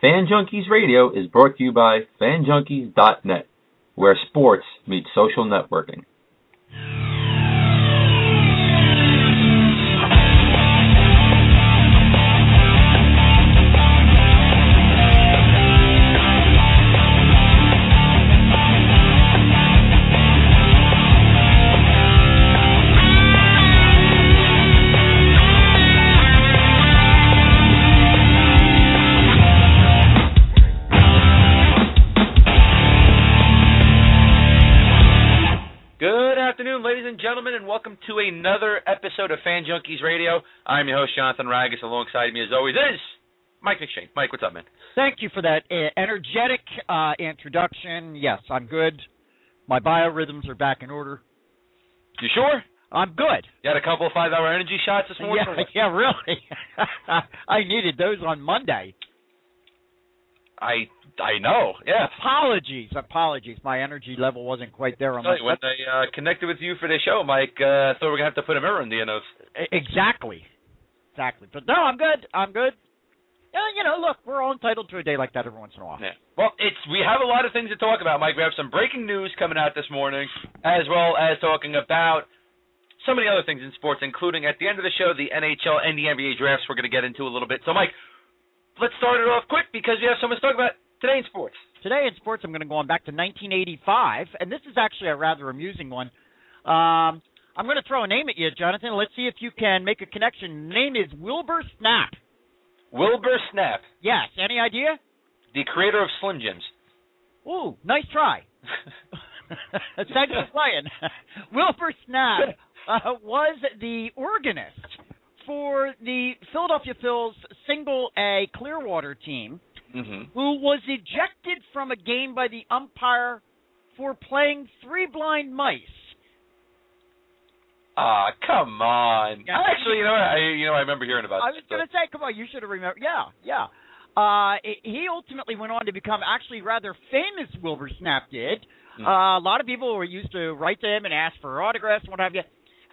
Fan Junkies Radio is brought to you by FanJunkies.net, where sports meets social networking. To another episode of Fan Junkies Radio. I'm your host, Jonathan Ragus. Alongside me, as always, is Mike McShane. Mike, what's up, man? Thank you for that uh, energetic uh, introduction. Yes, I'm good. My biorhythms are back in order. You sure? I'm good. You had a couple of five-hour energy shots this morning. Yeah, yeah, really. I needed those on Monday. I I know. Yeah. Apologies, apologies. My energy level wasn't quite there on when I uh, connected with you for the show, Mike, uh, I thought we're gonna have to put a mirror in the nose. Exactly, exactly. But no, I'm good. I'm good. Yeah, you know, look, we're all entitled to a day like that every once in a while. Yeah. Well, it's we have a lot of things to talk about, Mike. We have some breaking news coming out this morning, as well as talking about so many other things in sports, including at the end of the show the NHL and the NBA drafts. We're going to get into a little bit. So, Mike, let's start it off quick because we have so much to talk about today in sports. Today in sports, I'm going to go on back to 1985, and this is actually a rather amusing one. Um, I'm going to throw a name at you, Jonathan. Let's see if you can make a connection. Name is Wilbur Snapp. Wilbur Snapp, Yes. Any idea? the creator of Slim Jims. Ooh, nice try. Thanks for playing. Wilbur Snapp uh, was the organist for the Philadelphia Phils single A Clearwater team. Who was ejected from a game by the umpire for playing three blind mice. Ah, come on. Yeah. Actually, you know. I you know, I remember hearing about. This. I was going to say, come on, you should have remembered. Yeah, yeah. Uh, he ultimately went on to become actually rather famous. Wilbur Snapp did. Hmm. Uh, a lot of people were used to write to him and ask for autographs what have you.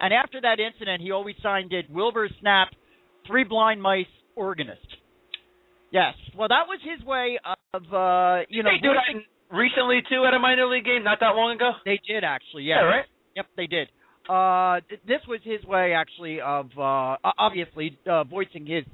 And after that incident, he always signed it Wilbur Snapp, Three Blind Mice Organist. Yes. Well, that was his way of, uh, you know, they do that recently too at a minor league game, not that long ago. they did actually. Yeah. Yeah, right. Yep, they did. Uh, th- this was his way, actually, of uh, obviously uh, voicing his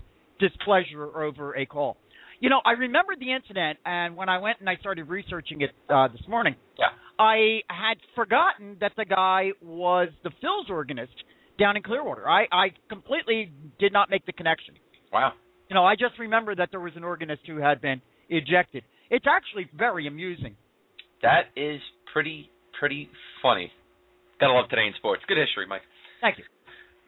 displeasure over a call. You know, I remembered the incident, and when I went and I started researching it uh, this morning, Yeah. I had forgotten that the guy was the Phil's organist down in Clearwater. I, I completely did not make the connection. Wow. You know, I just remember that there was an organist who had been ejected. It's actually very amusing. That is pretty pretty funny. Gotta love today in sports. Good history, Mike. Thank you.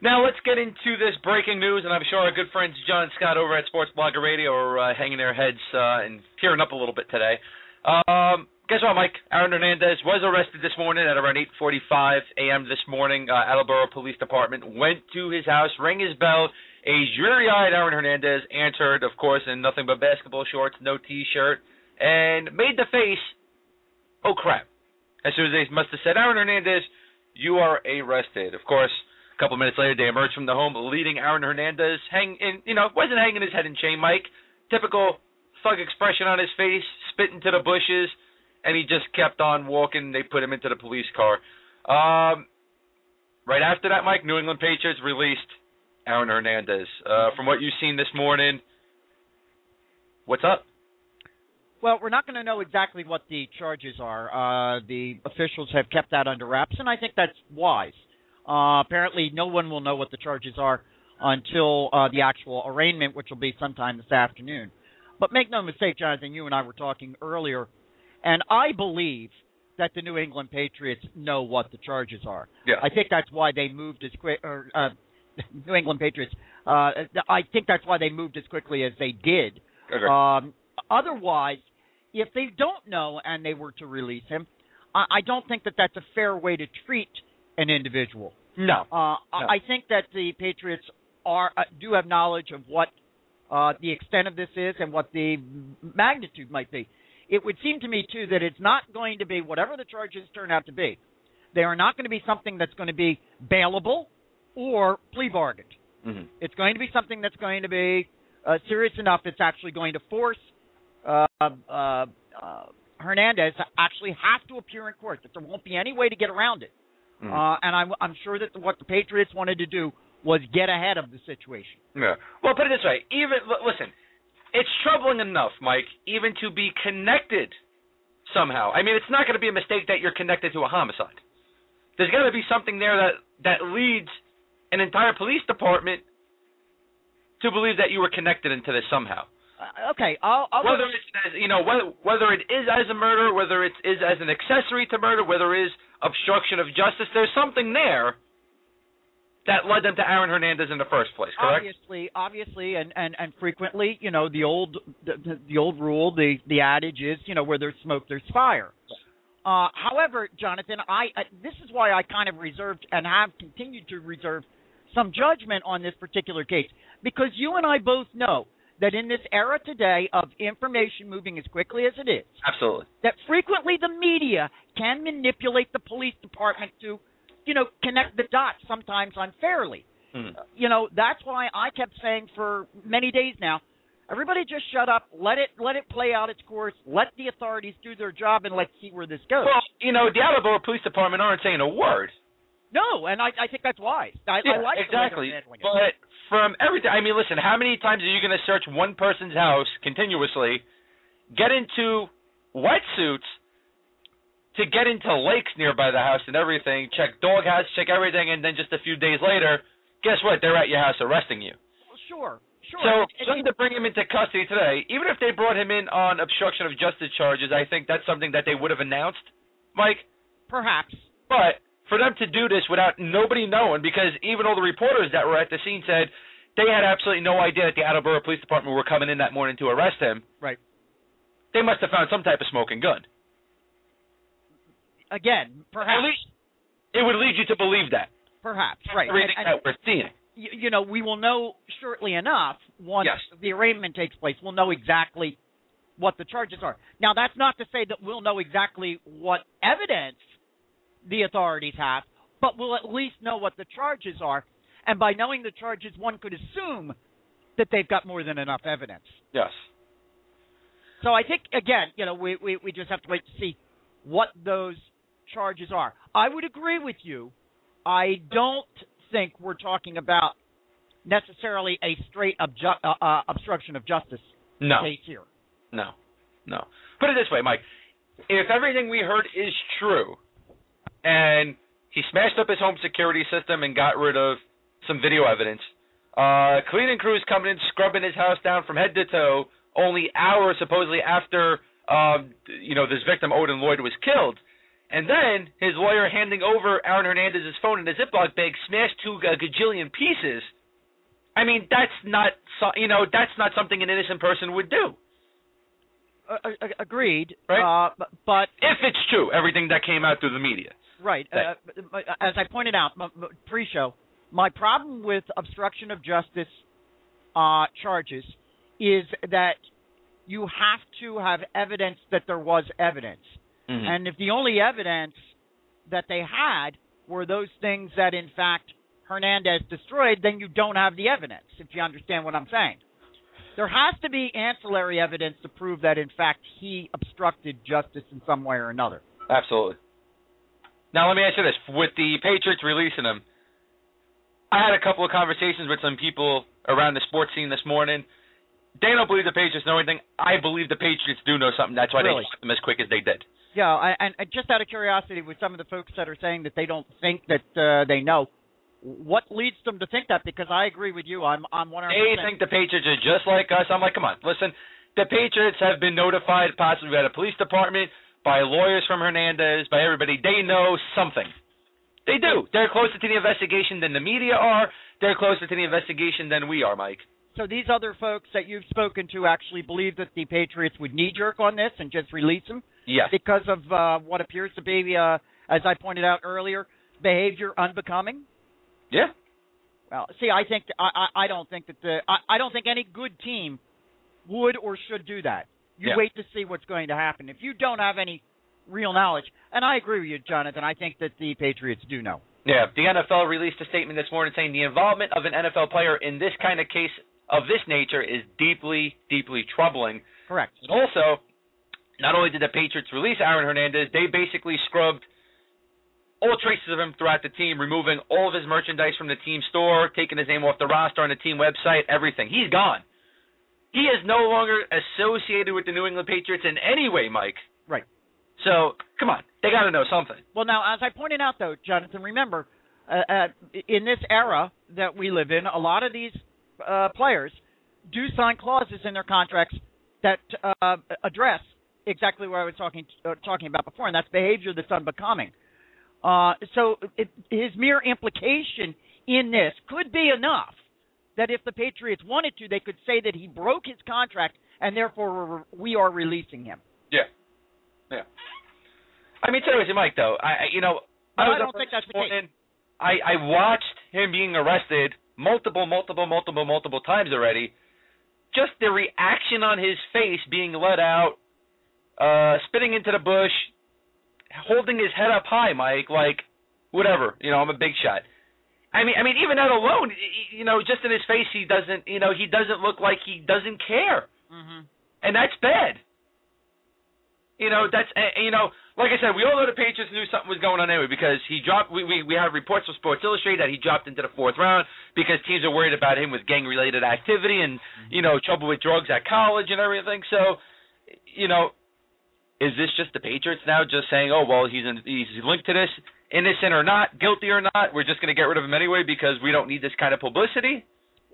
Now let's get into this breaking news, and I'm sure our good friends John and Scott over at Sports Blogger Radio are uh, hanging their heads uh, and tearing up a little bit today. Um, guess what, Mike? Aaron Hernandez was arrested this morning at around 8:45 a.m. this morning. Uh, Attleboro Police Department went to his house, rang his bell. A dreary-eyed Aaron Hernandez answered, of course, in nothing but basketball shorts, no T-shirt, and made the face. Oh crap! As soon as they must have said, Aaron Hernandez, you are arrested. Of course, a couple minutes later, they emerged from the home, leading Aaron Hernandez, hang in, you know, wasn't hanging his head in shame, Mike. Typical thug expression on his face, spit into the bushes, and he just kept on walking. They put him into the police car. Um, right after that, Mike, New England Patriots released Aaron Hernandez. Uh, from what you've seen this morning, what's up? Well, we're not going to know exactly what the charges are. Uh, the officials have kept that under wraps, and I think that's wise. Uh, apparently, no one will know what the charges are until uh, the actual arraignment, which will be sometime this afternoon. But make no mistake, Jonathan, you and I were talking earlier, and I believe that the New England Patriots know what the charges are. Yeah. I think that's why they moved as quick, or uh, New England Patriots. Uh, I think that's why they moved as quickly as they did. Okay. Um, otherwise, if they don't know and they were to release him, I, I don't think that that's a fair way to treat an individual. no. Uh, I I think that the Patriots are uh, do have knowledge of what uh, the extent of this is and what the magnitude might be. It would seem to me too that it's not going to be whatever the charges turn out to be. They are not going to be something that's going to be bailable or plea bargained. hmm It's going to be something that's going to be uh, serious enough. It's actually going to force uh, uh, uh, Hernandez actually have to appear in court. That there won't be any way to get around it. Mm. Uh, and I'm, I'm sure that what the Patriots wanted to do was get ahead of the situation. Yeah. Well, put it this way. Even listen, it's troubling enough, Mike, even to be connected somehow. I mean, it's not going to be a mistake that you're connected to a homicide. There's got to be something there that that leads an entire police department to believe that you were connected into this somehow. Uh, okay, I'll, I'll whether it's as, you know whether whether it is as a murder, whether it is as an accessory to murder, whether it is obstruction of justice, there's something there that led them to Aaron Hernandez in the first place, correct? Obviously, obviously, and and and frequently, you know, the old the, the, the old rule, the the adage is, you know, where there's smoke, there's fire. Uh, however, Jonathan, I uh, this is why I kind of reserved and have continued to reserve some judgment on this particular case because you and I both know that in this era today of information moving as quickly as it is, Absolutely. that frequently the media can manipulate the police department to, you know, connect the dots sometimes unfairly. Hmm. You know, that's why I kept saying for many days now, everybody just shut up, let it let it play out its course, let the authorities do their job and let's see where this goes. Well, you know, the Attleboro Police Department aren't saying a word. No, and I I think that's wise. I, Yeah, I like exactly. the way they're handling it. But from everything, I mean, listen, how many times are you going to search one person's house continuously, get into wetsuits to get into lakes nearby the house and everything, check dog house, check everything, and then just a few days later, guess what? They're at your house arresting you. Well, sure, sure. So, It- it- to bring him into custody today, even if they brought him in on obstruction of justice charges, I think that's something that they would have announced, Mike. perhaps. But for them to do this without nobody knowing, because even all the reporters that were at the scene said they had absolutely no idea that the Attleboro Police Department were coming in that morning to arrest him. Right. They must have found some type of smoking gun. Again, perhaps. it would lead you to believe that. Perhaps. Right. Everything and- that we're seeing. you, you know, we will know shortly enough once Yes. the arraignment takes place. We'll know exactly what the charges are. Now, that's not to say that we'll know exactly what evidence the authorities have, but we'll at least know what the charges are. And by knowing the charges, one could assume that they've got more than enough evidence. Yes. So I think again, you know, we, we, we just have to wait to see what those charges are. I would agree with you. I don't think we're talking about necessarily a straight obju- uh, uh, obstruction of justice No. case here. No. No. Put it this way, Mike. If everything we heard is true, and he smashed up his home security system and got rid of some video evidence, uh, cleaning crews coming in, scrubbing his house down from head to toe, only hours supposedly after, um, you know, this victim Odin Lloyd was killed, and then his lawyer handing over Aaron Hernandez's phone in a Ziploc bag, smashed to a gajillion pieces. I mean, that's not, so, you know, that's not something an innocent person would do. Uh, agreed. Right. Uh, but if it's true, everything that came out through the media. Right. Uh, as I pointed out pre-show, my problem with obstruction of justice uh, charges is that you have to have evidence that there was evidence, Mm-hmm. and if the only evidence that they had were those things that, in fact, Hernandez destroyed, then you don't have the evidence. If you understand what I'm saying. There has to be ancillary evidence to prove that, in fact, he obstructed justice in some way or another. Absolutely. Now let me ask you this: with the Patriots releasing him, I had a couple of conversations with some people around the sports scene this morning. They don't believe the Patriots know anything. I believe the Patriots do know something. That's why Really? they shot them as quick as they did. Yeah, I, and, just out of curiosity, with some of the folks that are saying that they don't think that uh, they know, what leads them to think that? Because I agree with you. I'm I'm 100. They think the Patriots are just like us. I'm like, come on, listen. The Patriots have been notified, possibly by the police department, by lawyers from Hernandez, by everybody. They know something. They do. They're closer to the investigation than the media are. They're closer to the investigation than we are, Mike. So these other folks that you've spoken to actually believe that the Patriots would knee jerk on this and just release him Yes. because of uh, what appears to be, uh, as I pointed out earlier, behavior unbecoming. Yeah. Well, see, I think I I, I don't think that the I, I don't think any good team would or should do that. You Yeah. wait to see what's going to happen. If you don't have any real knowledge, and I agree with you, Jonathan, I think that the Patriots do know. Yeah. The NFL released a statement this morning saying the involvement of an NFL player in this kind of case of this nature is deeply, deeply troubling. Correct. And also, not only did the Patriots release Aaron Hernandez, they basically scrubbed all traces of him throughout the team, removing all of his merchandise from the team store, taking his name off the roster on the team website, everything. He's gone. He is no longer associated with the New England Patriots in any way, Mike. Right. So, come on. They got to know something. Well, now, as I pointed out, though, Jonathan, remember, uh, uh, in this era that we live in, a lot of these uh, players do sign clauses in their contracts that uh, address exactly what I was talking uh, talking about before, and that's behavior that's unbecoming. Uh, so it, his mere implication in this could be enough that if the Patriots wanted to, they could say that he broke his contract and therefore we are releasing him. Yeah, yeah. I mean, seriously, Mike. Though I, you know, I, was I don't think that's the morning, case. I I watched him being arrested multiple, multiple, multiple, multiple times already. Just the reaction on his face being let out, uh, spitting into the bush, holding his head up high, Mike, like whatever, you know, I'm a big shot. I mean, I mean, even that alone, you know, just in his face, he doesn't, you know, he doesn't look like he doesn't care, Mm-hmm. and that's bad. You know, that's, uh, you know, like I said, we all know the Patriots knew something was going on anyway because he dropped. We we we have reports from Sports Illustrated that he dropped into the fourth round because teams are worried about him with gang-related activity and you know trouble with drugs at college and everything. So, you know, is this just the Patriots now just saying, oh well, he's in, he's linked to this, innocent or not, guilty or not, we're just going to get rid of him anyway because we don't need this kind of publicity?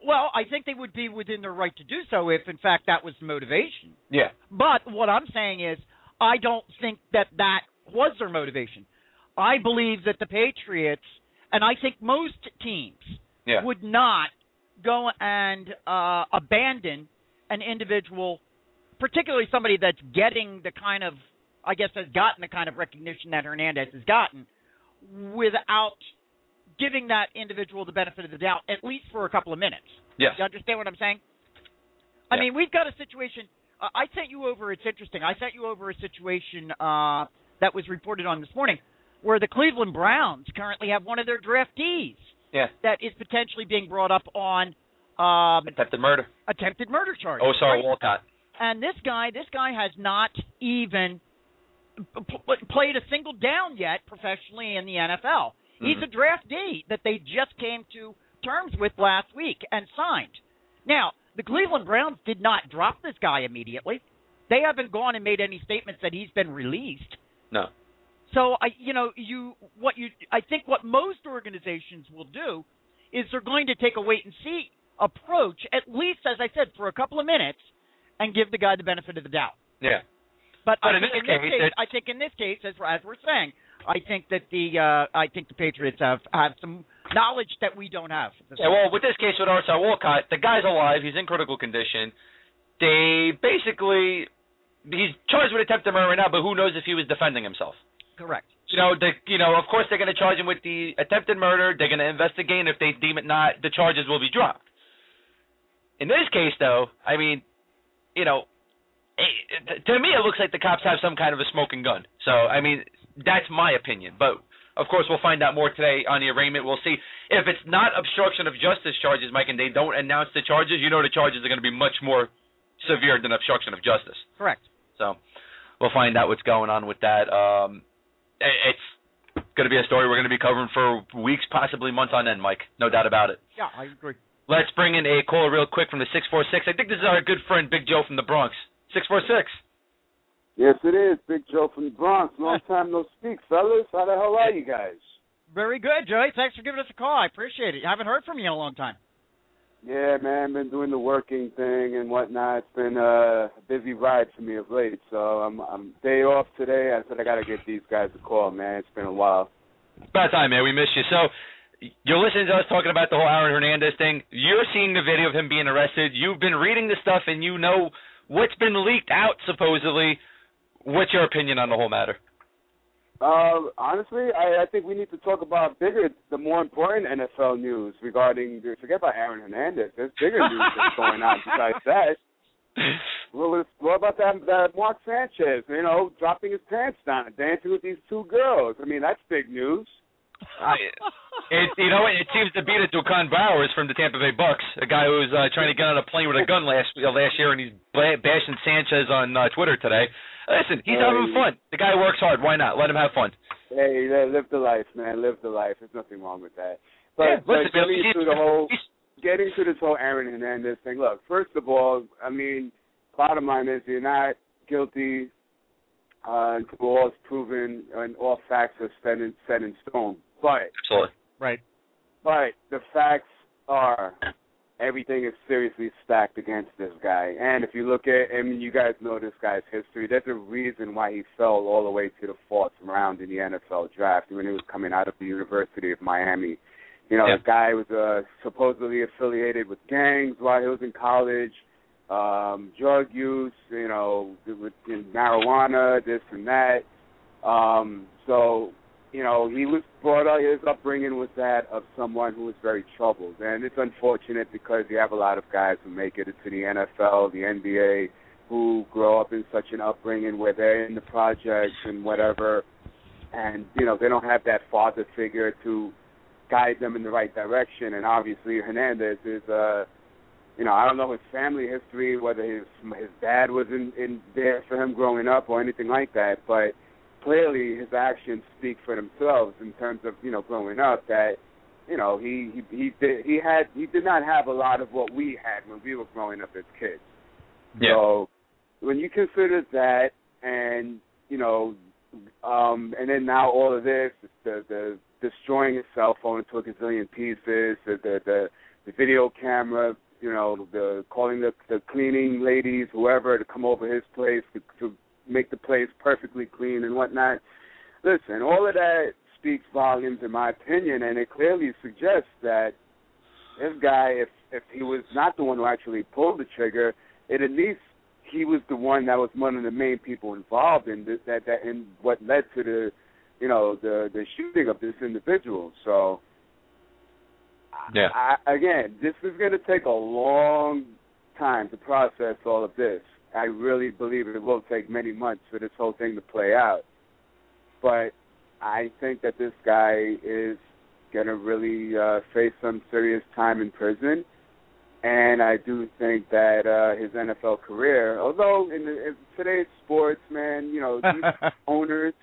Well, I think they would be within their right to do so if, in fact, that was the motivation. Yeah. But what I'm saying is, I don't think that that was their motivation. I believe that the Patriots, and I think most teams, Yeah. would not go and uh, abandon an individual, particularly somebody that's getting the kind of, I guess, has gotten the kind of recognition that Hernandez has gotten, without giving that individual the benefit of the doubt, at least for a couple of minutes. Yes. You understand what I'm saying? I Yeah. mean, we've got a situation. Uh, I sent you over. It's interesting. I sent you over a situation uh, that was reported on this morning, where the Cleveland Browns currently have one of their draftees Yeah. that is potentially being brought up on um, Attempted murder. attempted murder charge. Oh, sorry, right? Walcott. And this guy, this guy has not even played a single down yet professionally in the NFL. He's Mhm. a draftee that they just came to terms with last week and signed. Now, the Cleveland Browns did not drop this guy immediately. They haven't gone and made any statements that he's been released. No. So I, you know, you what you I think what most organizations will do is they're going to take a wait and see approach, at least as I said, for a couple of minutes, and give the guy the benefit of the doubt. Yeah. But, But I in think this in this case, case, I think in this case, as as we're saying, I think that the uh, I think the Patriots have have some knowledge that we don't have. Yeah, well, with this case with Arthur Walcott, the guy's alive. He's in critical condition. They basically he's charged with attempted murder right now, but who knows if he was defending himself? correct. You know, the you know, of course they're going to charge him with the attempted murder. They're going to investigate, and if they deem it not, the charges will be dropped. In this case, though, I mean, you know, it, to me it looks like the cops have some kind of a smoking gun. So, I mean, that's my opinion. But of course, we'll find out more today on the arraignment. We'll see if it's not obstruction of justice charges, Mike, and they don't announce the charges. You know, the charges are going to be much more severe than obstruction of justice. Correct. So we'll find out what's going on with that. Um, it's going to be a story we're going to be covering for weeks, possibly months on end, Mike. No doubt about it. Yeah, I agree. Let's bring in a caller real quick from the 646. I think this is our good friend Big Joe from the Bronx. 646. Yes, it is. Big Joe from the Bronx. Long time no speak, fellas. How the hell are you guys? Very good, Joey. Thanks for giving us a call. I appreciate it. I haven't heard from you in a long time. Yeah, man, been doing the working thing and whatnot. It's been uh, a busy ride for me of late. So I'm I'm day off today. I said I gotta get these guys a call, man. It's been a while. About time, man. We missed you. So you're listening to us talking about the whole Aaron Hernandez thing. You're seeing the video of him being arrested. You've been reading the stuff, and you know what's been leaked out, supposedly. What's your opinion on the whole matter? Uh, honestly, I, I think we need to talk about bigger, the more important NFL news regarding. Forget about Aaron Hernandez. There's bigger news that's going on besides that. Well, what about that, that Mark Sanchez? You know, dropping his pants down and dancing with these two girls. I mean, that's big news. I, it, you know, it seems to be that Da'Quan Bowers from the Tampa Bay Bucks, a guy who was uh, trying to get on a plane with a gun last uh, last year, and he's bashing Sanchez on uh, Twitter today. Listen, he's hey. having fun. The guy works hard. Why not? Let him have fun. Hey, live the life, man. Live the life. There's nothing wrong with that. But, yeah, but listen, getting man, to the whole, getting to this whole Aaron Hernandez thing. Look, first of all, I mean, bottom line is you're not guilty uh, until all is proven and all facts are set in, set in stone. But absolutely right. But the facts are everything is seriously stacked against this guy. And if you look at, I mean, you guys know this guy's history. There's a reason why he fell all the way to the fourth round in the NFL draft when he was coming out of the University of Miami. You know, yeah. the guy was uh, supposedly affiliated with gangs while he was in college, um, drug use, you know, with know, marijuana, this and that. Um, so you know, he was brought up, his upbringing was that of someone who was very troubled. And it's unfortunate because you have a lot of guys who make it into the NFL, the NBA, who grow up in such an upbringing where they're in the projects and whatever, and, you know, they don't have that father figure to guide them in the right direction. And obviously, Hernandez is, uh, you know, I don't know his family history, whether his his dad was in, in there for him growing up or anything like that, but clearly his actions speak for themselves in terms of you know growing up that you know he he he did he had he did not have a lot of what we had when we were growing up as kids. Yeah. So when you consider that and you know um and then now all of this the the destroying his cell phone into a gazillion pieces the the the, the video camera you know the calling the the cleaning ladies whoever to come over his place to, to make the place perfectly clean and whatnot. Listen, all of that speaks volumes in my opinion, and it clearly suggests that this guy, if if he was not the one who actually pulled the trigger, it at least he was the one that was one of the main people involved in this, that that in what led to the you know the the shooting of this individual. So yeah, I, again, this is going to take a long time to process all of this. I really believe it will take many months for this whole thing to play out. But I think that this guy is going to really uh, face some serious time in prison. And I do think that uh, his NFL career, although in, the, in today's sports, man, you know, these owners,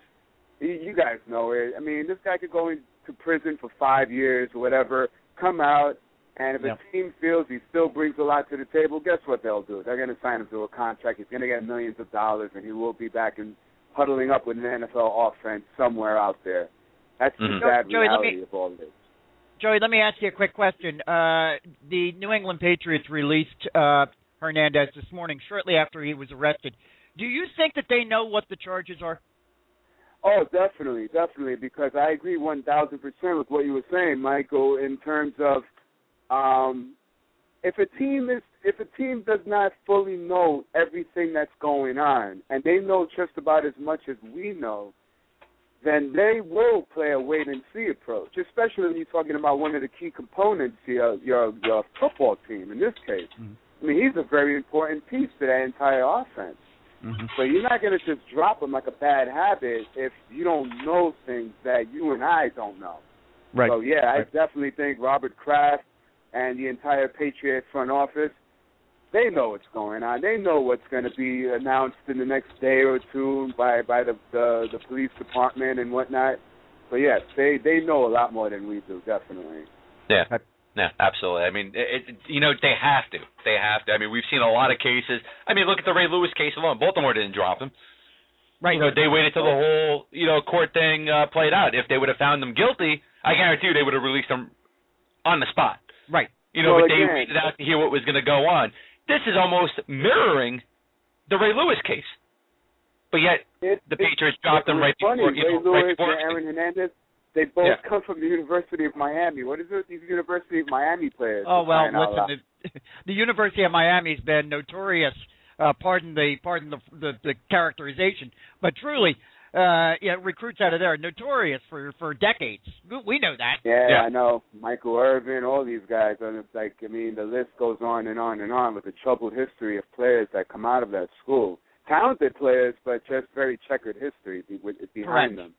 you, you guys know it. I mean, this guy could go into prison for five years or whatever, come out, and if yep. a team feels he still brings a lot to the table, guess what they'll do? They're going to sign him to a contract. He's going to get millions of dollars, and he will be back and huddling up with an NFL offense somewhere out there. That's mm-hmm. the sad Joey, reality me, of all this. Joey, let me ask you a quick question. Uh, the New England Patriots released uh, Hernandez this morning, shortly after he was arrested. Do you think that they know what the charges are? Oh, definitely, definitely, because I agree one thousand percent with what you were saying, Michael, in terms of um, if a team is if a team does not fully know everything that's going on, and they know just about as much as we know, then they will play a wait and see approach. Especially when you're talking about one of the key components, your your, your football team. In this case, mm-hmm. I mean, he's a very important piece to that entire offense. Mm-hmm. So you're not going to just drop him like a bad habit if you don't know things that you and I don't know. Right. So yeah, right. I definitely think Robert Kraft and the entire Patriot front office, they know what's going on. They know what's going to be announced in the next day or two by by the the, the police department and whatnot. So yes, they they know a lot more than we do, definitely. Yeah. Yeah, absolutely. I mean, it, it, you know, they have to. They have to. I mean, we've seen a lot of cases. I mean, look at the Ray Lewis case alone. Baltimore didn't drop him. Right. You know, they waited till the whole you know court thing uh, played out. If they would have found them guilty, I guarantee you they would have released them on the spot. Right. You know, well, but they again, waited out to hear what was going to go on. This is almost mirroring the Ray Lewis case. But yet it, the Patriots dropped them right funny. before you Ray know, Lewis right before and Aaron Hernandez. They both Yeah. come from the University of Miami. What is it? These University of Miami players. Oh for well, crying listen. The, the University of Miami's been notorious. Uh, pardon the pardon the, the the characterization, but truly, uh, yeah, recruits out of there are notorious for for decades. We know that. Yeah, Yeah. I know. Michael Irvin, all these guys. And it's like, I mean, the list goes on and on and on with the troubled history of players that come out of that school. Talented players, but just very checkered history be- with- behind Correct. them.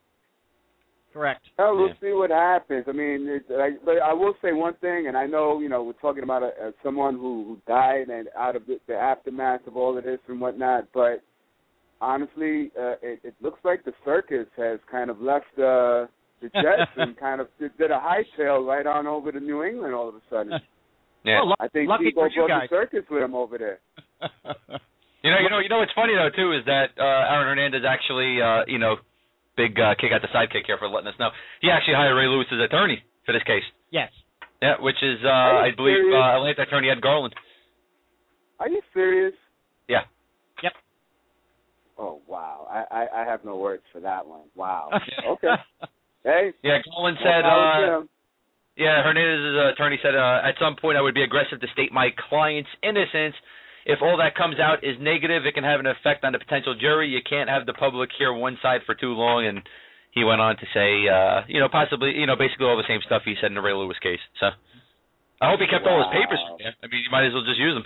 Correct. Well, we'll Yeah. see what happens. I mean, it, I, but I will say one thing, and I know you know we're talking about a, a, someone who, who died and out of the, the aftermath of all of this and whatnot. But honestly, uh, it, it looks like the circus has kind of left uh, the Jets and kind of did, did a hightail right on over to New England all of a sudden. Yeah. Well, I think lucky people for you brought guys. the circus with him over there. You know, you know, you know. What's funny though too is that uh, Aaron Hernandez actually, uh, you know, big uh, kick out the sidekick here for letting us know. He actually hired Ray Lewis as attorney for this case. yes. Yeah, which is uh, I believe serious? uh, Atlanta attorney Ed Garland. Are you serious? Yeah. Oh wow, I, I I have no words for that one. Wow. okay. Hey. Yeah, Colin said. Uh, yeah, Hernandez's uh, attorney said uh, at some point I would be aggressive to state my client's innocence. If all that comes out is negative, it can have an effect on the potential jury. You can't have the public hear one side for too long. And he went on to say, uh, you know, possibly, you know, basically all the same stuff he said in the Ray Lewis case. So I hope he kept all his papers. Yeah. I mean, you might as well just use them.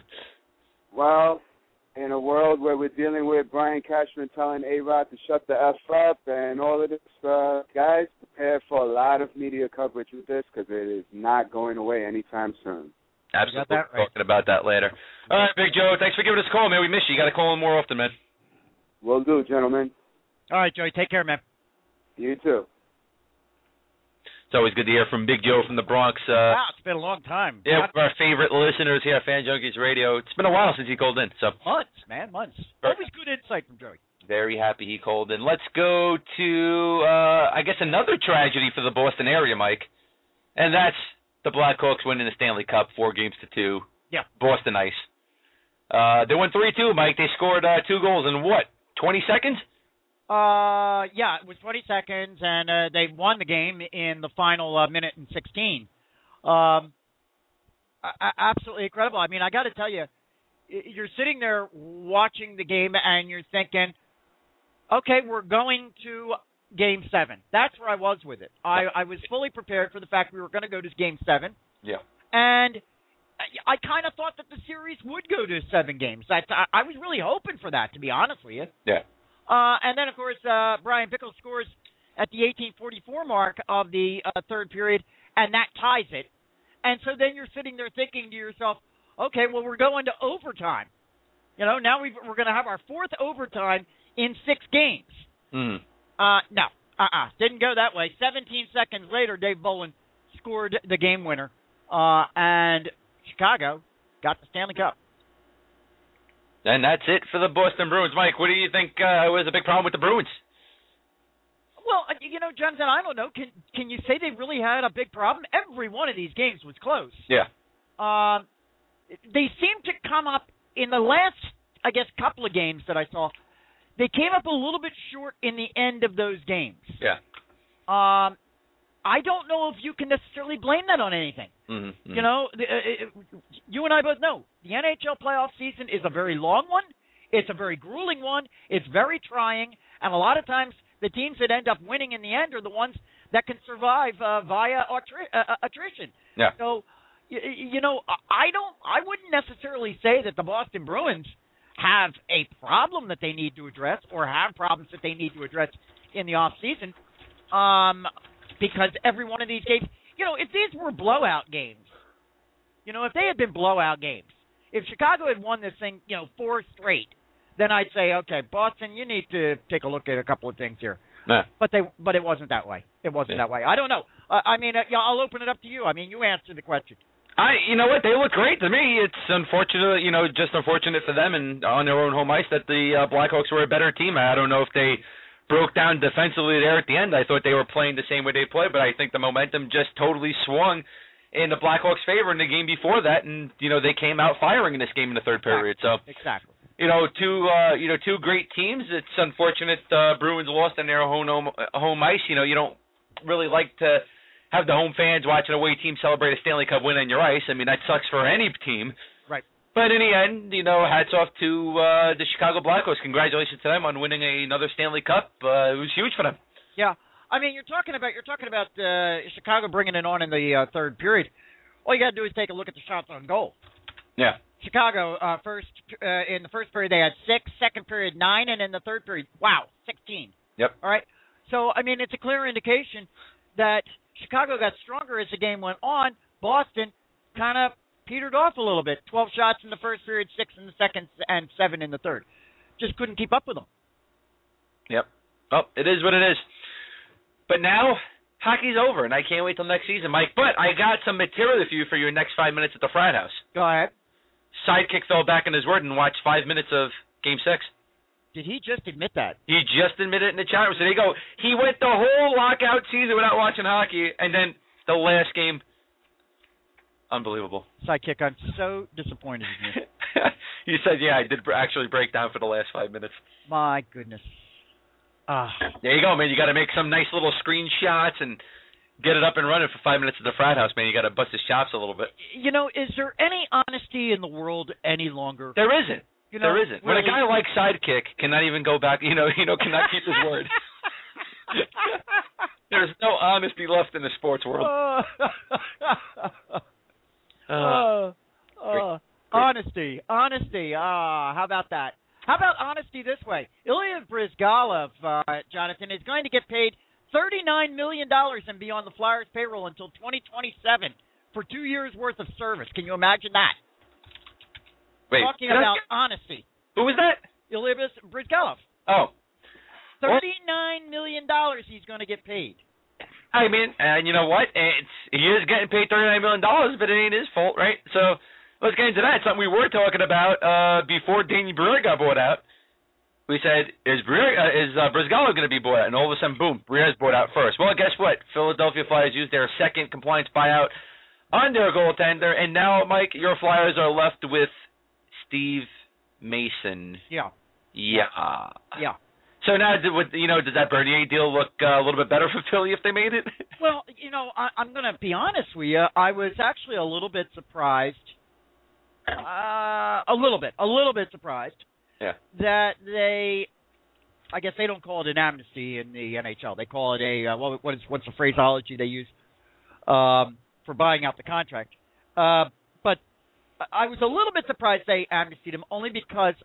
Well, in a world where we're dealing with Brian Cashman telling A Rod to shut the F up and all of this, uh, guys, prepare for a lot of media coverage with this because it is not going away anytime soon. Absolutely. that right. Talking about that later. All right, Big Joe. Thanks for giving us a call, man. We miss you. You got to call in more often, man. Will do, gentlemen. All right, Joey. Take care, man. You too. It's always good to hear from Big Joe from the Bronx. Uh, wow, it's been a long time. Yeah, one of our favorite listeners here at Fan Junkies Radio. It's been a while since he called in, so months, man, months. Always good insight from Joey. very happy he called in. Let's go to, uh, I guess, another tragedy for the Boston area, Mike, and that's the Blackhawks winning the Stanley Cup, four games to two. Yeah. Boston Ice. Uh, they won three-two, Mike. They scored uh, two goals in what? Twenty seconds? Uh, yeah, it was 20 seconds, and uh, they won the game in the final uh, minute and 16. Um, a- absolutely incredible. I mean, I got to tell you, you're sitting there watching the game, and you're thinking, okay, we're going to Game Seven. That's where I was with it. I, I was fully prepared for the fact we were going to go to Game Seven. Yeah. and I, I kind of thought that the series would go to seven games. I, I was really hoping for that, to be honest with you. Yeah. Uh, and then, of course, uh, Bryan Bickell scores at the 1844 mark of the uh, third period, and that ties it. And so then you're sitting there thinking to yourself, okay, well, we're going to overtime. You know, now we've, we're going to have our fourth overtime in six games. Mm. Uh, no, uh-uh, didn't go that way. 17 seconds later, Dave Bolland scored the game winner, uh, and Chicago got the Stanley Cup. And that's it for the Boston Bruins. Mike, what do you think uh, was a big problem with the Bruins? Well, uh, you know, Johnson, I don't know. Can can you say they really had a big problem? Every one of these games was close. Yeah. Um, they seem to come up in the last, I guess, couple of games that I saw. They came up a little bit short in the end of those games. Yeah. Um, I don't know if you can necessarily blame that on anything. Mm-hmm. You know, the, uh, uh, you and I both know the NHL playoff season is a very long one. It's a very grueling one. It's very trying, and a lot of times the teams that end up winning in the end are the ones that can survive uh, via attri- uh, uh, attrition. Yeah. So, you, you know, I I don't, I wouldn't necessarily say that the Boston Bruins have a problem that they need to address or have problems that they need to address in the off season, um, because every one of these games, you know, if these were blowout games, you know, if they had been blowout games, if Chicago had won this thing, you know, four straight, then I'd say, okay, Boston, you need to take a look at a couple of things here. Yeah. But they, but it wasn't that way. It wasn't Yeah. that way. I don't know. Uh, I mean, uh, yeah, I'll open it up to you. I mean, you answered the question. I, you know what? They look great to me. It's unfortunate, you know, just unfortunate for them and on their own home ice that the uh, Blackhawks were a better team. I don't know if they broke down defensively there at the end. I thought they were playing the same way they played, but I think the momentum just totally swung in the Blackhawks' favor in the game before that, and you know they came out firing in this game in the third period. So Exactly. you know, two uh, you know two great teams. It's unfortunate uh, Bruins lost on their home home, home ice. You know, you don't really like to have the home fans watching a away team celebrate a Stanley Cup win on your ice. I mean, that sucks for any team. But in the end, you know, hats off to uh, the Chicago Blackhawks. Congratulations to them on winning another Stanley Cup. Uh, it was huge for them. Yeah. I mean, you're talking about you're talking about uh, Chicago bringing it on in the uh, third period. All you got to do is take a look at the shots on goal. Yeah. Chicago uh, first uh, in the first period they had six, second period nine, and in the third period, wow, sixteen. Yep. All right. So I mean, it's a clear indication that Chicago got stronger as the game went on. Boston kind of petered off a little bit. Twelve shots in the first period, six in the second, and seven in the third. Just couldn't keep up with them. Yep. Oh, it is what it is. But now hockey's over, and I can't wait till next season, Mike. But I got some material for you for your next five minutes at the frat house. Go ahead. Sidekick fell back on his word and watched five minutes of Game Six. Did he just admit that? He just admitted it in the chat room. So there you go. He went the whole lockout season without watching hockey, and then the last game, unbelievable. Sidekick, I'm so disappointed in you. he said, "Yeah, I did actually break down for the last five minutes." My goodness. Ah. There you go, man. You got to make some nice little screenshots and get it up and running for five minutes at the frat house, man. You got to bust his chops a little bit. You know, is there any honesty in the world any longer? There isn't. You know, there isn't. When a guy like Sidekick cannot even go back, you know, you know, cannot keep his word. There's no honesty left in the sports world. Uh, Uh, uh, uh, honesty, honesty. Ah, how about that? How about honesty this way? Ilya Bryzgalov, uh, Jonathan, is going to get paid $39 million and be on the Flyers payroll until 2027 for two years worth of service. Can you imagine that? wait, Talking can I- about honesty. who was that? Ilya Bryzgalov. Oh, $39 million he's going to get paid. I mean, and you know what? It's he is getting paid thirty nine million dollars, but it ain't his fault, right? So let's get into that. Something we were talking about uh before Danny Briere got bought out. We said, is Briere, uh, is uh, Bryzgalov going to be bought out? And all of a sudden, boom, Briere is bought out first. Well, guess what? Philadelphia Flyers used their second compliance buyout on their goaltender, and now, Mike, your Flyers are left with Steve Mason. Yeah, Yeah. yeah. So now, you know, does that Bernier deal look uh, a little bit better for Philly if they made it? Well, you know, I, I'm going to be honest with you. I was actually a little bit surprised. Uh, a little bit, a little bit surprised. Yeah. That they, I guess they don't call it an amnesty in the NHL. They call it a uh, what, what is what's the phraseology they use um, for buying out the contract. Uh, but I was a little bit surprised they amnestied him only because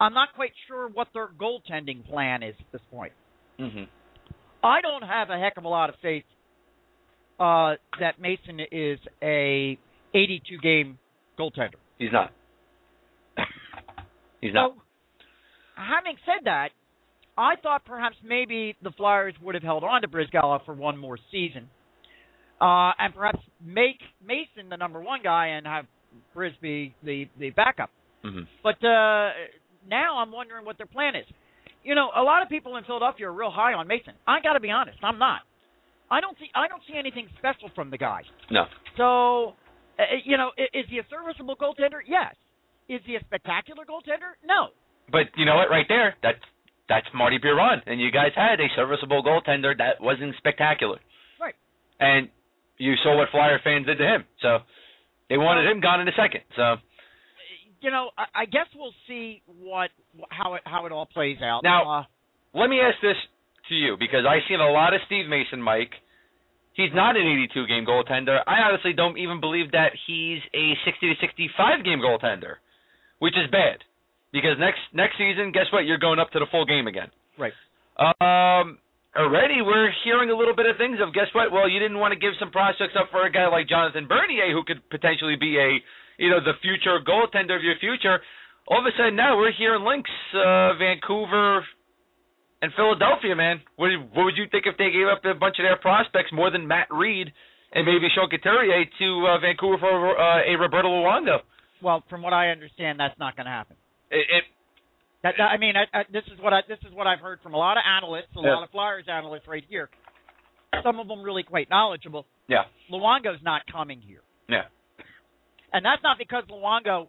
I'm not quite sure what their goaltending plan is at this point. mm-hmm. I don't have a heck of a lot of faith uh, that Mason is a 82 game goaltender. He's not. He's not. So, having said that, I thought perhaps maybe the Flyers would have held on to Bryzgalov for one more season, uh, and perhaps make Mason the number one guy and have Brisby the the backup. mm-hmm. But uh, now I'm wondering what their plan is. You know, a lot of people in Philadelphia are real high on Mason. I got to be honest, I'm not. I don't see I don't see anything special from the guy. No. So, uh, you know, i- is he a serviceable goaltender? Yes. Is he a spectacular goaltender? No. But you know what? Right there, that's that's Marty Biron, and you guys had a serviceable goaltender that wasn't spectacular. Right. And you saw what Flyer fans did to him, so they wanted him gone in a second. So You know, I, I guess we'll see what how it how it all plays out. Now- uh, let me ask this to you because I've seen a lot of Steve Mason, Mike. He's not an 82 game goaltender. I honestly don't even believe that he's a 60 to 65 game goaltender, which is bad because next next season, guess what? You're going up to the full game again. right. Um, already we're hearing a little bit of things of guess what? Well, you didn't want to give some prospects up for a guy like Jonathan Bernier who could potentially be a you know the future goaltender of your future. All of a sudden now we're hearing links uh, Vancouver and Philadelphia, man. What, what would you think if they gave up a bunch of their prospects more than Matt Read and maybe Sean Couturier to uh, Vancouver for uh, a Roberto Luongo? Well, from what I understand, that's not going to happen. It, it, That, that- I mean, I, I, this is what I this is what I've heard from a lot of analysts, a Yeah. lot of Flyers analysts right here. Some of them really quite knowledgeable. yeah, Luongo's not coming here, yeah. And that's not because Luongo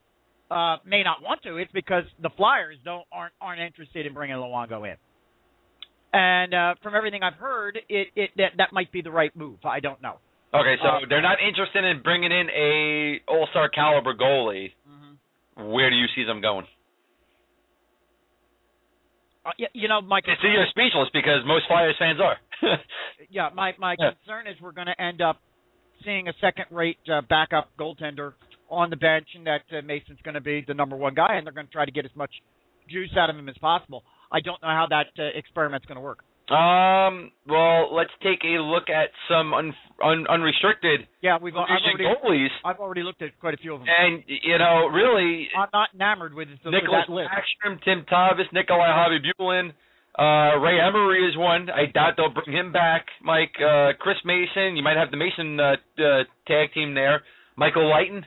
uh, may not want to. It's because the Flyers don't aren't aren't interested in bringing Luongo in. And uh, from everything I've heard, it, it that that might be the right move. I don't know. Okay, so Uh, they're not interested in bringing in a All Star caliber goalie. Mm-hmm. Where do you see them going? Uh, you know, my See, you're speechless because most Flyers fans are. yeah, my my Yeah. concern is we're going to end up seeing a second-rate uh, backup goaltender on the bench, and that uh, Mason's going to be the number one guy, and they're going to try to get as much juice out of him as possible. I don't know how that uh, experiment's going to work. Um. Well, let's take a look at some un, un, unrestricted Yeah, we've I've already goalies, I've already looked at quite a few of them. and you know, really, I'm not enamored with, the, with Nicholas that list. Backstrom, Tim Tavis, Nikolai Khabibulin, uh, Ray Emery is one. I doubt they'll bring him back. Mike, uh, Chris Mason. You might have the Mason uh, uh, tag team there. Michael Leighton.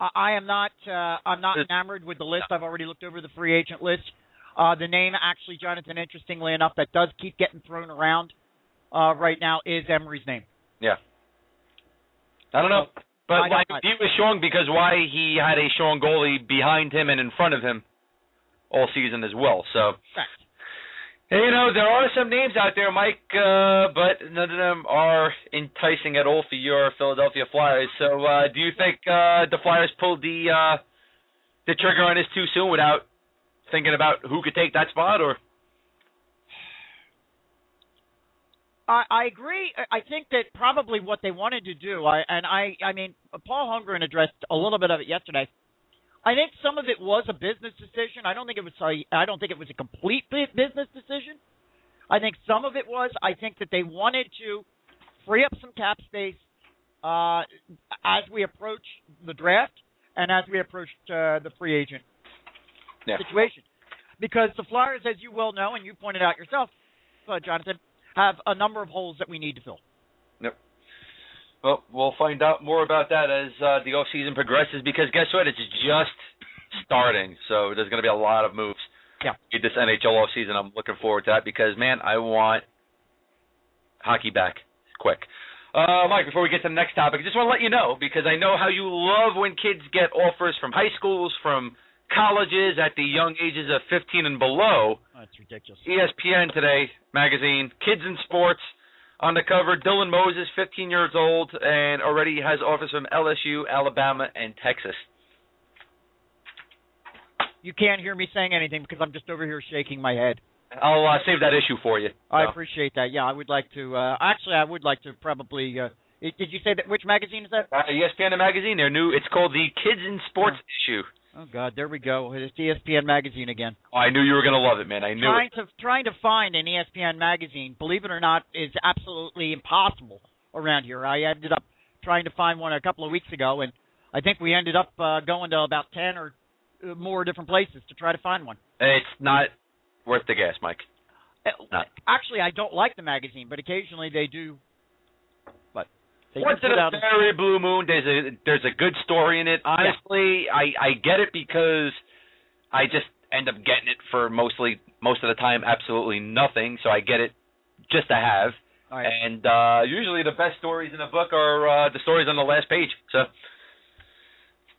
I, I am not uh, I'm not enamored with the list. I've already looked over the free agent list. Uh, the name, actually, Jonathan, interestingly enough, that does keep getting thrown around uh, right now is Emery's name. Yeah. I don't know, but I like, he was strong because why he had a strong goalie behind him and in front of him all season as well. So. Correct. Hey, You know, there are some names out there, Mike, uh, but none of them are enticing at all for your Philadelphia Flyers. So, uh, do you think uh, the Flyers pulled the uh, the trigger on this too soon without thinking about who could take that spot? Or I, I agree. I I think that probably what they wanted to do, I, and I, I mean, Paul Holmgren addressed a little bit of it yesterday. I think some of it was a business decision. I don't think it was. A, I don't think it was a complete business decision. I think some of it was. I think that they wanted to free up some cap space uh, as we approach the draft and as we approach uh, the free agent Yeah. situation. Because the Flyers, as you well know, and you pointed out yourself, uh, Jonathan, have a number of holes that we need to fill. Well, we'll find out more about that as uh, the off season progresses. Because guess what? It's just starting, so there's going to be a lot of moves. Yeah. in This NHL off season, I'm looking forward to that because man, I want hockey back quick. Uh, Mike, before we get to the next topic, I just want to let you know because I know how you love when kids get offers from high schools, from colleges at the young ages of 15 and below. That's ridiculous. ESPN today magazine, Kids in Sports. On the cover, Dylan Moses, 15 years old, and already has offers from LSU, Alabama, and Texas. You can't hear me saying anything because I'm just over here shaking my head. I'll uh, save that issue for you. I So, appreciate that. Yeah, I would like to. Uh, actually, I would like to probably. Uh, did you say that? Which magazine is that? uh, ESPN magazine, their new. It's called the Kids in Sports issue. Oh God, there we go. It's ESPN magazine again. Oh, I knew you were gonna love it, man. I knew trying it. to trying to find an ESPN magazine, believe it or not, is absolutely impossible around here. I ended up trying to find one a couple of weeks ago, and I think we ended up uh, going to about ten or uh, more different places to try to find one. It's not worth the gas, Mike. Uh, Not. Actually, I don't like the magazine, but occasionally they do. They Once in a very blue moon, there's a there's a good story in it. Honestly, I I get it because I just end up getting it for mostly most of the time absolutely nothing. So I get it just to have. Right. And uh usually the best stories in a book are uh the stories on the last page. So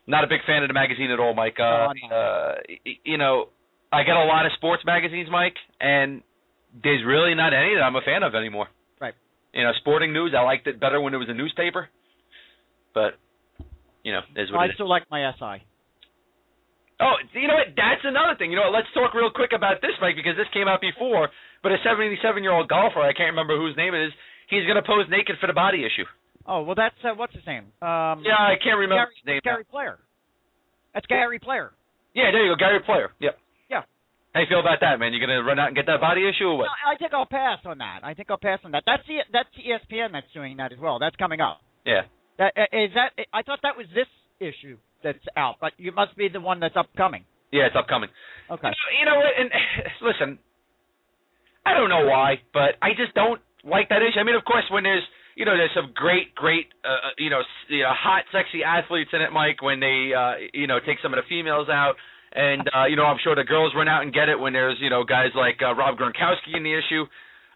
not a big fan of the magazine at all, Mike. Uh, No, uh you know, I get a lot of sports magazines, Mike, and there's really not any that I'm a fan of anymore. You know, sporting news, I liked it better when it was a newspaper. But you know, is what I it is. still like my SI. Oh, you know what? That's another thing. You know what? Let's talk real quick about this, Mike, because this came out before. But a 77-year-old golfer, I can't remember whose name it is, he's going to pose naked for the body issue. Oh well, that's uh, what's his name? Um, Yeah, I can't remember Gary, his name. Gary Player. That's Gary Player. Yeah, there you go, Gary Player. Yep. How you feel about that, man? You to run out and get that body issue or what? No, I think I'll pass on that. I think I'll pass on that. That's the that's ESPN that's doing that as well. That's coming up. Yeah. That uh, is that. I thought that was this issue that's out, but you must be the one that's upcoming. Yeah, it's upcoming. Okay. You know, you know what? And listen, I don't know why, but I just don't like that issue. I mean, of course, when there's you know there's some great, great uh, you know you know hot, sexy athletes in it, Mike. When they uh, you know take some of the females out, and uh, you know I'm sure the girls run out and get it when there's you know guys like uh, Rob Gronkowski in the issue.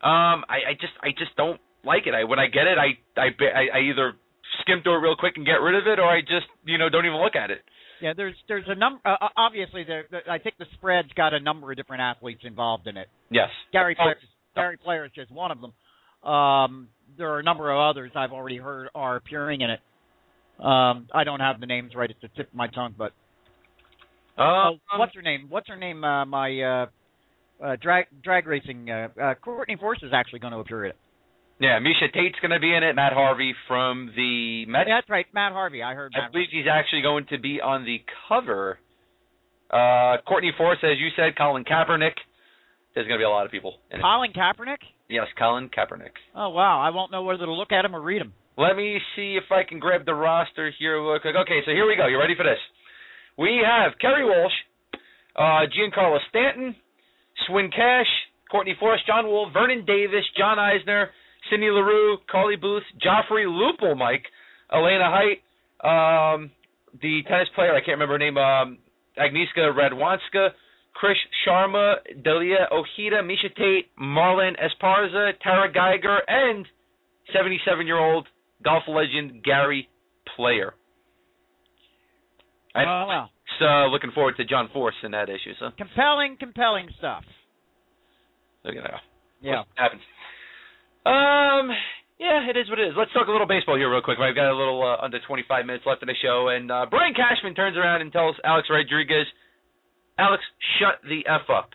Um, I, I just I just don't like it. I when I get it, I I I, I either skim through it real quick and get rid of it, or I just you know don't even look at it. Yeah, there's there's a number. Uh, obviously, there. there- I think the spread's got a number of different athletes involved in it. Yes. Gary Oh. Player, Gary Player is just one of them. Um, there are a number of others I've already heard are appearing in it. Um, I don't have the names right at the tip of my tongue, but Uh, oh, what's her name? What's her name? Uh, my uh, uh, drag drag racing. Uh, uh, Courtney Force is actually going to appear in it. Yeah, Miesha Tate's going to be in it. Matt Harvey from the Mets. That's right, Matt Harvey. I heard. I Matt believe he's actually going to be on the cover. Uh, Courtney Force, as you said, Colin Kaepernick, There's going to be a lot of people. In it. Colin Kaepernick. Yes, Colin Kaepernick. Oh wow, I won't know whether to look at him or read him. Let me see if I can grab the roster here real quick. Okay, so here we go. You ready for this? We have Kerri Walsh, uh, Giancarlo Stanton, Swin Cash, Courtney Force, John Wool, Vernon Davis, John Isner, Cindy LaRue, Carly Booth, Joffrey Lupul, Mike, Elena Hight, um, the tennis player, I can't remember her name, um, Agnieszka Radwanska, Krish Sharma, Delia Ojeda, Miesha Tate, Marlen Esparza, Tara Geiger, and 77-year-old golf legend Gary Player. I, Oh wow, so uh, looking forward to John Force in that issue. So compelling, compelling stuff. look at that. Yeah. Happens. Um, yeah, it is what it is. Let's talk a little baseball here real quick. I've got a little uh, under 25 minutes left in the show, and uh, Brian Cashman turns around and tells Alex Rodriguez, "Alex, shut the f up,"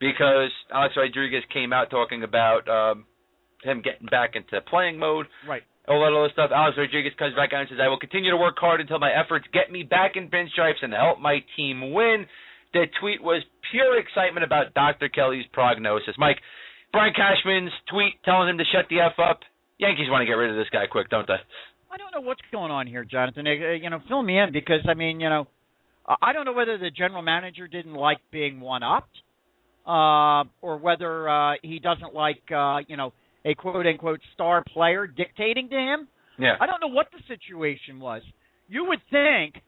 because Alex Rodriguez came out talking about um, him getting back into playing mode, Right. All that other stuff. Alex Rodriguez comes back out and says, "I will continue to work hard until my efforts get me back in pinstripes and help my team win." The tweet was pure excitement about Dr. Kelly's prognosis. Mike, Brian Cashman's tweet telling him to shut the f up. Yankees want to get rid of this guy quick, don't they? I don't know what's going on here, Jonathan. Uh, you know, fill me in because I mean, you know, I don't know whether the general manager didn't like being one upped, uh, or whether uh, he doesn't like, uh, you know, a quote unquote star player dictating to him. Yeah. I don't know what the situation was. You would think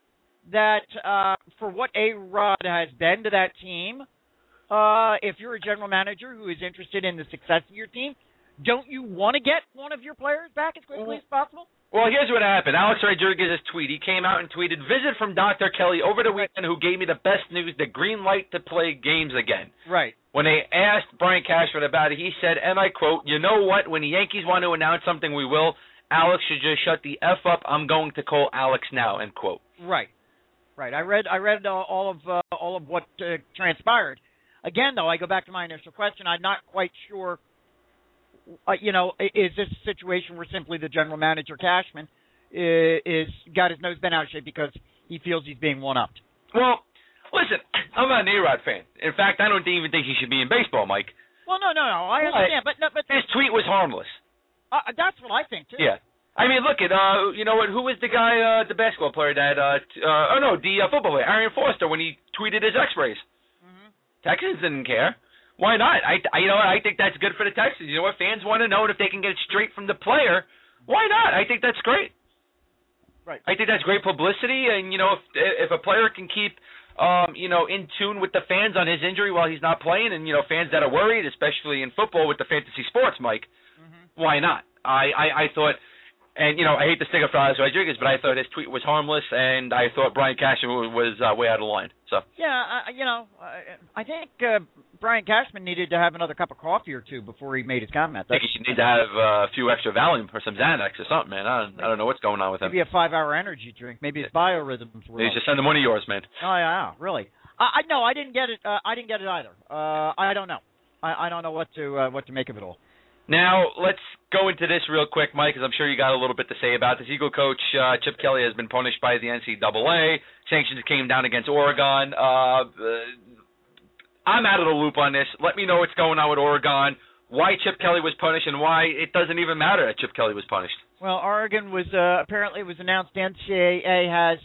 that uh, for what A Rod has been to that team, uh, if you're a general manager who is interested in the success of your team, don't you want to get one of your players back as quickly as possible? Well, here's what happened. Alex Rodriguez's tweet. He came out and tweeted, "Visit from Dr. Kelly over the weekend, who gave me the best news: the green light to play games again." Right. When they asked Brian Cashman about it, he said, and I quote, "You know what? When the Yankees want to announce something, we will. Alex should just shut the f up. I'm going to call Alex now." End quote. Right, right. I read I read all of uh, all of what uh, transpired. Again, though, I go back to my initial question. I'm not quite sure. Uh, you know, is this a situation where simply the general manager Cashman is, is got his nose bent out of shape because he feels he's being one upped? Well, listen, I'm not an A-Rod fan. In fact, I don't even think he should be in baseball, Mike. Well, no, no, no. I understand, but no, but His tweet was harmless. uh, that's what I think too. Yeah. I mean, look at uh, you know what? Who was the guy, uh, the basketball player that, uh, t- uh oh no, the uh, football player, Arian Foster, when he tweeted his X-rays. hmm Texans didn't care. Why not? I, I, you know? I think that's good for the Texans. You know what? Fans want to know, if they can get it straight from the player, why not? I think that's great. Right. I think that's great publicity, and you know, if if a player can keep, um, you know, in tune with the fans on his injury while he's not playing, and you know, fans that are worried, especially in football with the fantasy sports, Mike, hmm why not? I, I, I thought, and you know, I hate to stick up for Alex Rodriguez, but I thought his tweet was harmless, and I thought Brian Cashman was, was uh, way out of line. So. Yeah, I, you know, I, I think uh, Brian Cashman needed to have another cup of coffee or two before he made his comment. I think That's you need to have uh, a few extra Valium or some Xanax or something, man. I don't, I don't know what's going on with him. maybe a five-hour energy drink. Maybe his biorhythms were. You should send him one of yours, man. Oh yeah, really. I, I no, I didn't get it. Uh, I didn't get it either. Uh, I don't know. I, I don't know what to uh, what to make of it all. Now let's go into this real quick, Mike, because I'm sure you got a little bit to say about this. Eagle coach uh, Chip Kelly has been punished by the NCAA. Sanctions came down against Oregon. Uh, uh, I'm out of the loop on this. Let me know what's going on with Oregon. Why Chip Kelly was punished, and why it doesn't even matter that Chip Kelly was punished. Well, Oregon was uh, apparently was announced NCAA has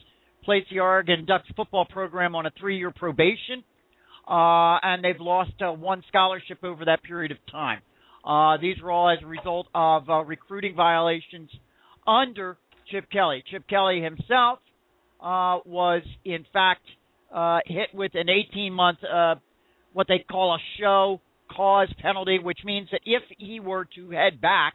placed the Oregon Ducks football program on a three-year probation, uh, and they've lost uh, one scholarship over that period of time. Uh, these were all as a result of uh, recruiting violations under Chip Kelly. Chip Kelly himself uh, was, in fact, uh, hit with an 18-month uh, what they call a show cause penalty, which means that if he were to head back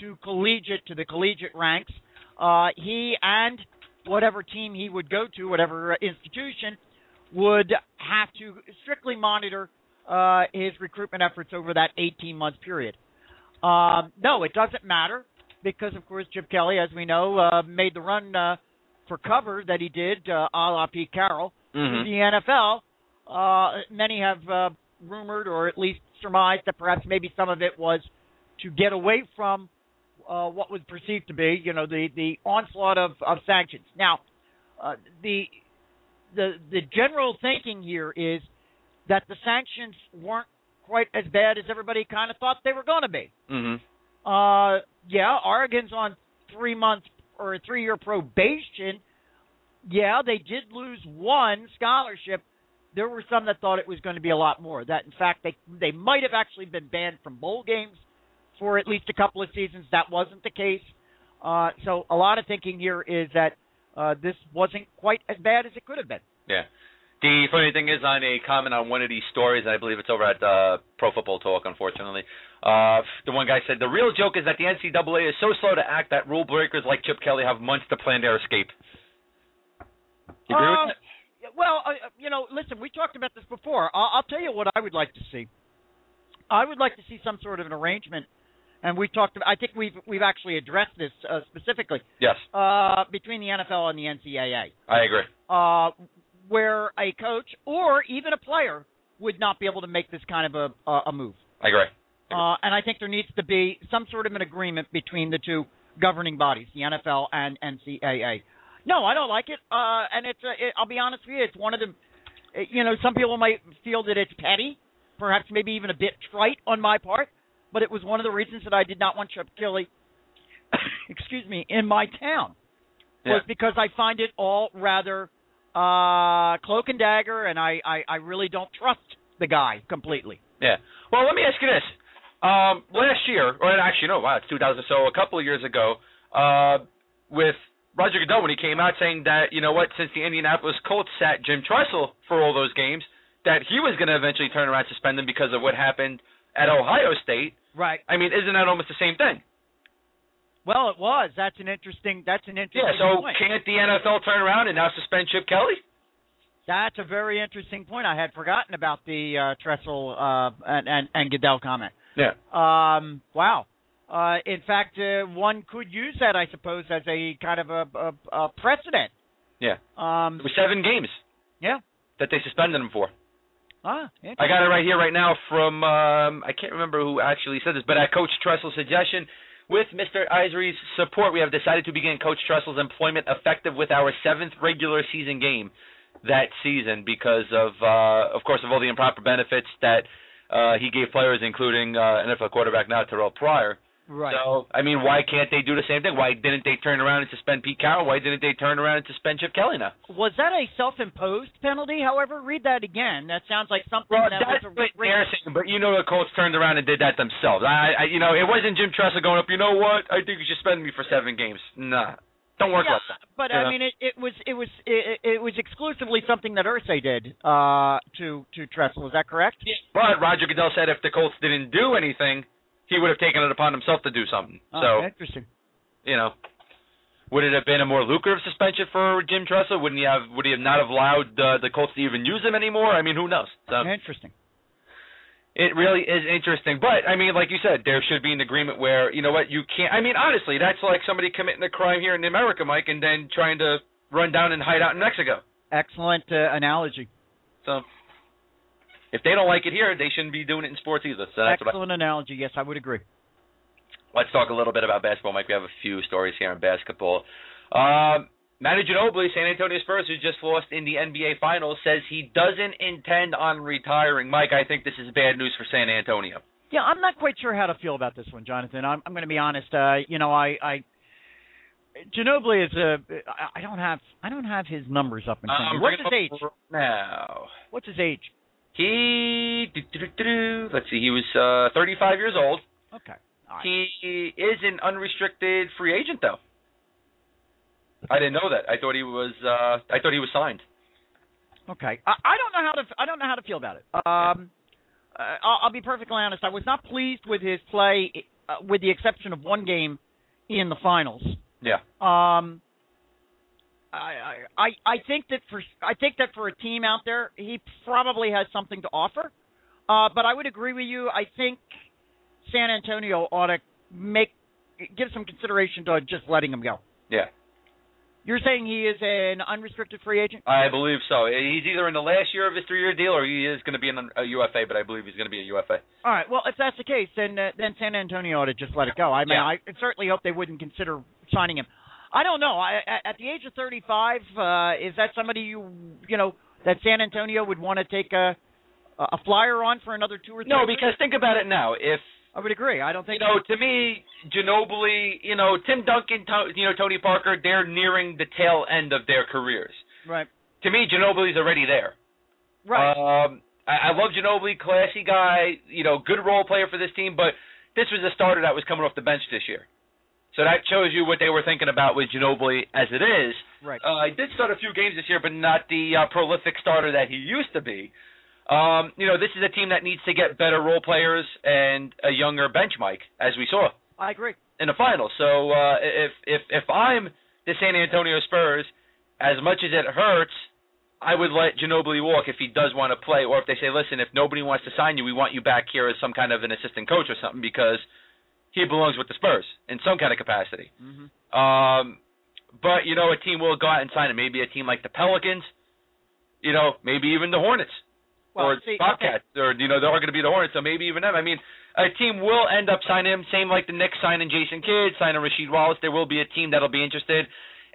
to collegiate to the collegiate ranks, uh, he and whatever team he would go to, whatever institution, would have to strictly monitor uh, his recruitment efforts over that 18 month period. Um, no, it doesn't matter because, of course, Chip Kelly, as we know, uh, made the run uh, for cover that he did, uh, a la Pete Carroll, Mm-hmm. to the NFL. Uh, many have uh, rumored or at least surmised that perhaps maybe some of it was to get away from uh, what was perceived to be, you know, the the onslaught of, of sanctions. Now, uh, the the the general thinking here is that the sanctions weren't quite as bad as everybody kind of thought they were going to be. Mhm. Uh, yeah, Oregon's on three months or a three year probation. Yeah, they did lose one scholarship. There were some that thought it was going to be a lot more. That in fact they they might have actually been banned from bowl games for at least a couple of seasons. That wasn't the case. Uh, so a lot of thinking here is that uh, this wasn't quite as bad as it could have been. Yeah. The funny thing is, on a comment on one of these stories, I believe it's over at uh, Pro Football Talk, unfortunately. Uh, the one guy said the real joke is that the NCAA is so slow to act that rule breakers like Chip Kelly have months to plan their escape. You agree Uh, with that? Well, uh, you know, listen, we talked about this before. I'll, I'll tell you what I would like to see. I would like to see some sort of an arrangement, and we talked. About, I think we've we've actually addressed this uh, specifically Yes, uh, between the NFL and the NCAA, I agree. uh, where a coach or even a player would not be able to make this kind of a a, a move. I agree. Uh, and I think there needs to be some sort of an agreement between the two governing bodies, the NFL and NCAA. No, I don't like it. Uh, and it's, uh, it, I'll be honest with you, it's one of the, you know, some people might feel that it's petty, perhaps maybe even a bit trite on my part, but it was one of the reasons that I did not want Chip Kelly, excuse me, in my town, was because I find it all rather uh, cloak and dagger, and I, I, I really don't trust the guy completely. Yeah. Well, let me ask you this. Um, last year, or actually, no, wow, it's 2000. So a couple of years ago, uh, with Roger Goodell when he came out saying that you know what, since the Indianapolis Colts sat Jim Tressel for all those games, that he was going to eventually turn around and suspend him because of what happened at Ohio State. Right. I mean, isn't that almost the same thing? Well, it was. That's an interesting. That's an interesting Yeah. So point. can't the NFL turn around and now suspend Chip Kelly? That's a very interesting point. I had forgotten about the uh, Tressel uh, and, and and Goodell comment. Yeah. Um, wow. Uh, in fact, uh, one could use that, I suppose, as a kind of a, a, a precedent. Yeah. Um, It was seven games yeah. that they suspended him for. Ah, interesting. I got it right here right now from um, I can't remember who actually said this, but at Coach Tressel's suggestion, with Mr. Irsay's support, we have decided to begin Coach Tressel's employment effective with our seventh regular season game that season because of uh, of course of all the improper benefits that uh, he gave players, including uh, NFL quarterback now Terrelle Pryor. Right. So I mean, why can't they do the same thing? Why didn't they turn around and suspend Pete Carroll? Why didn't they turn around and suspend Chip Kelly now? was that a self-imposed penalty? However, read that again. That sounds like something Well, that that's was a they're saying, but you know the Colts turned around and did that themselves. I, I, you know, it wasn't Jim Tressel going up. You know what? I think you should suspend me for seven games. Nah, don't work yeah, like that. But I know? mean, it, it was it was it, it was exclusively something that Irsay did uh, to to Tressel. Is that correct? Yeah. But Roger Goodell said if the Colts didn't do anything, he would have taken it upon himself to do something. Oh, so interesting. you know, would it have been a more lucrative suspension for Jim Tressel? Wouldn't he have? Would he have not have allowed uh, the Colts to even use him anymore? I mean, who knows? So Interesting. it really is interesting. But I mean, like you said, there should be an agreement where you know what you can't. I mean, honestly, that's like somebody committing a crime here in America, Mike, and then trying to run down and hide out in Mexico. Excellent uh, analogy. So if they don't like it here, they shouldn't be doing it in sports either. So that's what I, Excellent analogy. Yes, I would agree. let's talk a little bit about basketball, Mike. We have a few stories here in basketball. Um, Manu Ginobili, San Antonio Spurs, who just lost in the NBA Finals, says he doesn't intend on retiring. Mike, I think this is bad news for San Antonio. Yeah, I'm not quite sure how to feel about this one, Jonathan. I'm, I'm going to be honest. Uh, you know, I, I Ginobili is a. I- don't have. I don't have his numbers up in front of me. What's his age? Now, What's his age? He let's see, he was uh, 35 years old. Okay. Right. He is an unrestricted free agent, though. I didn't know that. I thought he was. Uh, I thought he was signed. Okay. I, I don't know how to. I don't know how to feel about it. Um, uh, I'll, I'll be perfectly honest. I was not pleased with his play, uh, with the exception of one game in the finals. Yeah. Um, I, I I think that for I think that for a team out there, he probably has something to offer. Uh, but I would agree with you. I think San Antonio ought to make give some consideration to just letting him go. Yeah. You're saying he is an unrestricted free agent? I believe so. He's either in the last year of his three-year deal, or he is going to be in a UFA. But I believe he's going to be a UFA. All right. Well, if that's the case, then uh, then San Antonio ought to just let it go. I mean, Yeah. I certainly hope they wouldn't consider signing him. I don't know. I, at- at the age of 35, uh, is that somebody you you know that San Antonio would want to take a a flyer on for another two or three. No, years? because think about it now. If I would agree. I don't think you know, to me, Ginobili, you know, Tim Duncan, to, you know, Tony Parker, they're nearing the tail end of their careers. right, To me, Ginobili's already there. right. Um, I, I love Ginobili, classy guy, you know, good role player for this team, but this was a starter that was coming off the bench this year. So that shows you what they were thinking about with Ginobili as it is. right. Uh, he did start a few games this year, but not the uh, prolific starter that he used to be. Um, you know, this is a team that needs to get better role players and a younger bench, Mike, as we saw I agree. in the finals. So uh, if if if I'm the San Antonio Spurs, as much as it hurts, I would let Ginobili walk if he does want to play, or if they say, listen, if nobody wants to sign you, we want you back here as some kind of an assistant coach or something because he belongs with the Spurs in some kind of capacity. hmm Um, but you know, a team will go out and sign him. Maybe a team like the Pelicans, you know, maybe even the Hornets Well, or see, Bobcats, or you know, they're going to be the Hornets, so maybe even them. I mean, a team will end up signing him. Same like the Knicks signing Jason Kidd, signing Rasheed Wallace. There will be a team that'll be interested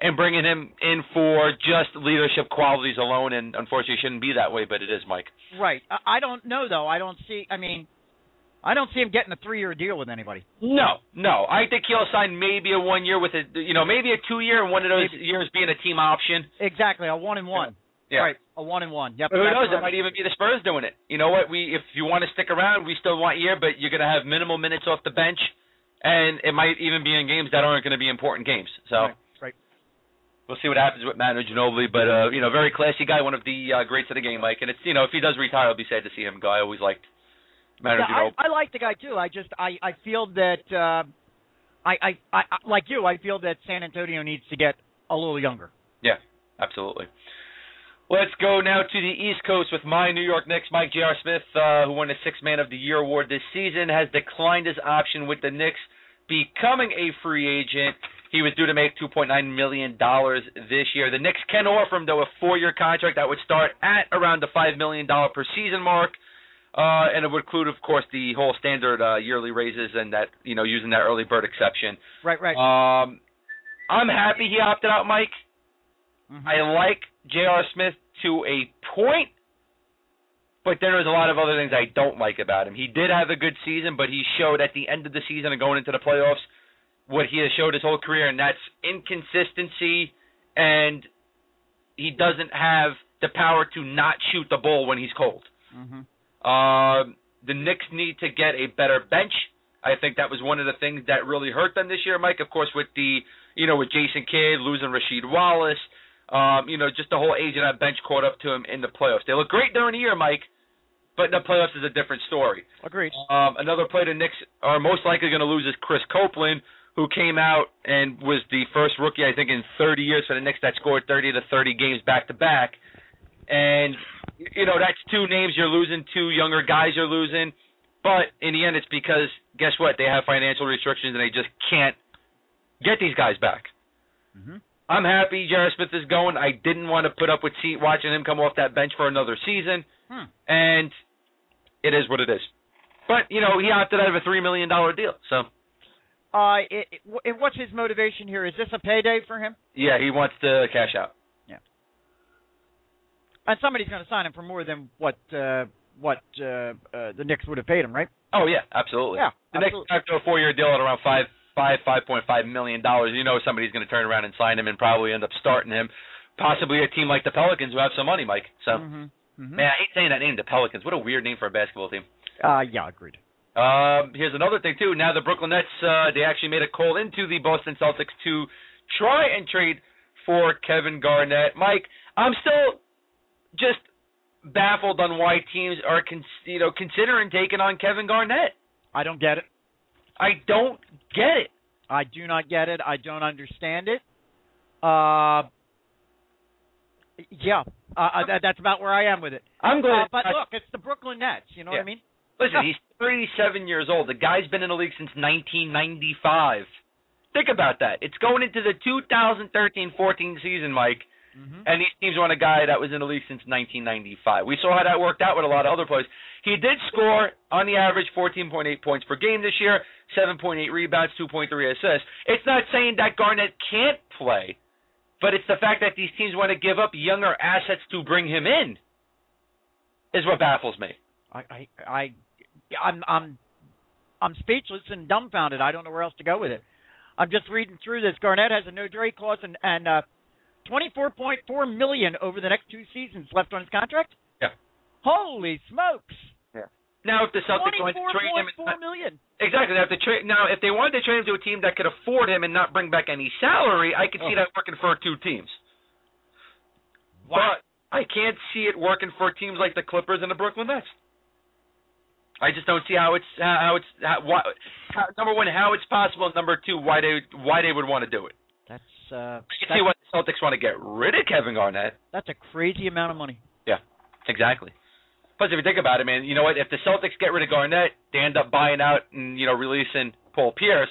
in bringing him in for just leadership qualities alone. And unfortunately, it shouldn't be that way, but it is, Mike. Right. I, I don't know though. I don't see. I mean, I don't see him getting a three-year deal with anybody. No, no. I think he'll sign maybe a one year with a, you know, maybe a two year, and one of those years being a team option. Exactly. A one and one. Yeah. Right. A one and one. Yep. Who that's knows? It might even be the Spurs doing it. You know what? We if you want to stick around, we still want you, but you're going to have minimal minutes off the bench, and it might even be in games that aren't going to be important games. So Right. Right. we'll see what happens with Manu Ginobili. But uh, you know, very classy guy, one of the uh, greats of the game, Mike. And it's you know, if he does retire, I'll be sad to see him go. I always liked Manu Yeah, Ginobili. I, I like the guy too. I just I I feel that uh, I, I I like you. I feel that San Antonio needs to get a little younger. Yeah, absolutely. Let's go now to the East Coast with my New York Knicks. Mike J.R. Smith, uh, who won the Sixth Man of the Year award this season, has declined his option with the Knicks, becoming a free agent. He was due to make $2.9 million this year. The Knicks can offer him, though, a four-year contract that would start at around the $5 million per season mark. Uh, and it would include, of course, the whole standard uh, yearly raises and that, you know, using that early bird exception. Right. Right. Um, I'm happy he opted out, Mike. Mhm. I like J.R. Smith to a point, but there was a lot of other things I don't like about him. He did have a good season, but he showed at the end of the season and going into the playoffs what he has showed his whole career, and that's inconsistency, and he doesn't have the power to not shoot the ball when he's cold. Mhm. Um, the Knicks need to get a better bench. I think that was one of the things that really hurt them this year, Mike. Of course, with the you know with Jason Kidd losing Rasheed Wallace, um, you know just the whole age of that bench caught up to him in the playoffs. They look great during the year, Mike, but in the playoffs is a different story. Agreed. Um, another player the Knicks are most likely going to lose is Chris Copeland, who came out and was the first rookie I think in 30 years for the Knicks that scored 30 to 30 games back to back. And you know that's two names you're losing, two younger guys you're losing. But in the end, it's because guess what? They have financial restrictions and they just can't get these guys back. Mhm. I'm happy J.R. Smith is going. I didn't want to put up with seat watching him come off that bench for another season, Hmm. and it is what it is. But you know he opted out of a three million dollar deal, so Uh, it, it, what's his motivation here? Is this a payday for him? yeah, he wants to cash out. And somebody's going to sign him for more than what uh, what uh, uh, the Knicks would have paid him, right? Oh yeah, absolutely. Yeah, the absolutely. after a four year deal at around five five five point five million dollars, you know somebody's going to turn around and sign him and probably end up starting him. Possibly a team like the Pelicans who have some money, Mike. So Mhm. Mhm. man, I hate saying that name, the Pelicans. What a weird name for a basketball team. Uh, yeah, agreed. Um, here's another thing too. Now the Brooklyn Nets, uh, they actually made a call into the Boston Celtics to try and trade for Kevin Garnett. Mike, I'm still just baffled on why teams are, con- you know, considering taking on Kevin Garnett. I don't get it. I don't get it. I do not get it. I don't understand it. Uh, yeah, uh, uh, that, that's about where I am with it. I'm glad. Uh, but look, it's the Brooklyn Nets. You know what I mean? Listen, he's 37 years old. The guy's been in the league since 1995. Think about that. It's going into the 2013-14 season, Mike, Mm-hmm. and these teams want a guy that was in the league since 1995. We saw how that worked out with a lot of other players. He did score on the average 14.8 points per game this year, 7.8 rebounds, 2.3 assists. It's not saying that Garnett can't play, but it's the fact that these teams want to give up younger assets to bring him in is what baffles me. I, I, I, I'm, I'm, I'm speechless and dumbfounded. I don't know where else to go with it. I'm just reading through this. Garnett has a no trade clause and and uh, 24.4 million over the next two seasons left on his contract. Yeah. Holy smokes! Yeah. Now, if the Celtics wanted to trade him, 24.4 million. exactly. They have to trade now. If they wanted to trade him to a team that could afford him and not bring back any salary, I could see Oh. that working for two teams. Wow. But I can't see it working for teams like the Clippers and the Brooklyn Nets. I just don't see how it's how it's how, why, how, number one how it's possible. Number two, why they why they would want to do it. That's uh, I can that's, see why the Celtics want to get rid of Kevin Garnett. that's a crazy amount of money. Yeah, exactly. Plus, if you think about it, man, you know what? If the Celtics get rid of Garnett, they end up buying out and you know releasing Paul Pierce.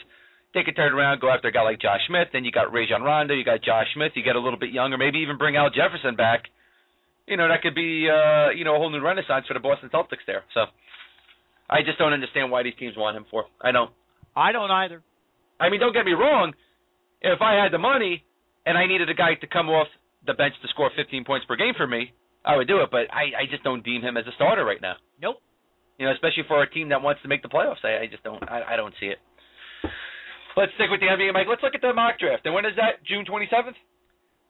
They could turn around, go after a guy like Josh Smith. Then you got Rajon Rondo, you got Josh Smith. You get a little bit younger, maybe even bring Al Jefferson back. You know that could be uh, you know a whole new renaissance for the Boston Celtics there. So I just don't understand why these teams want him for. I don't. I don't either. I mean, don't get me wrong. If I had the money and I needed a guy to come off the bench to score 15 points per game for me, I would do it. But I, I just don't deem him as a starter right now. Nope. You know, especially for a team that wants to make the playoffs. I, I just don't. I, I don't see it. Let's stick with the NBA, Mike. Let's look at the mock draft. And when is that? June 27th.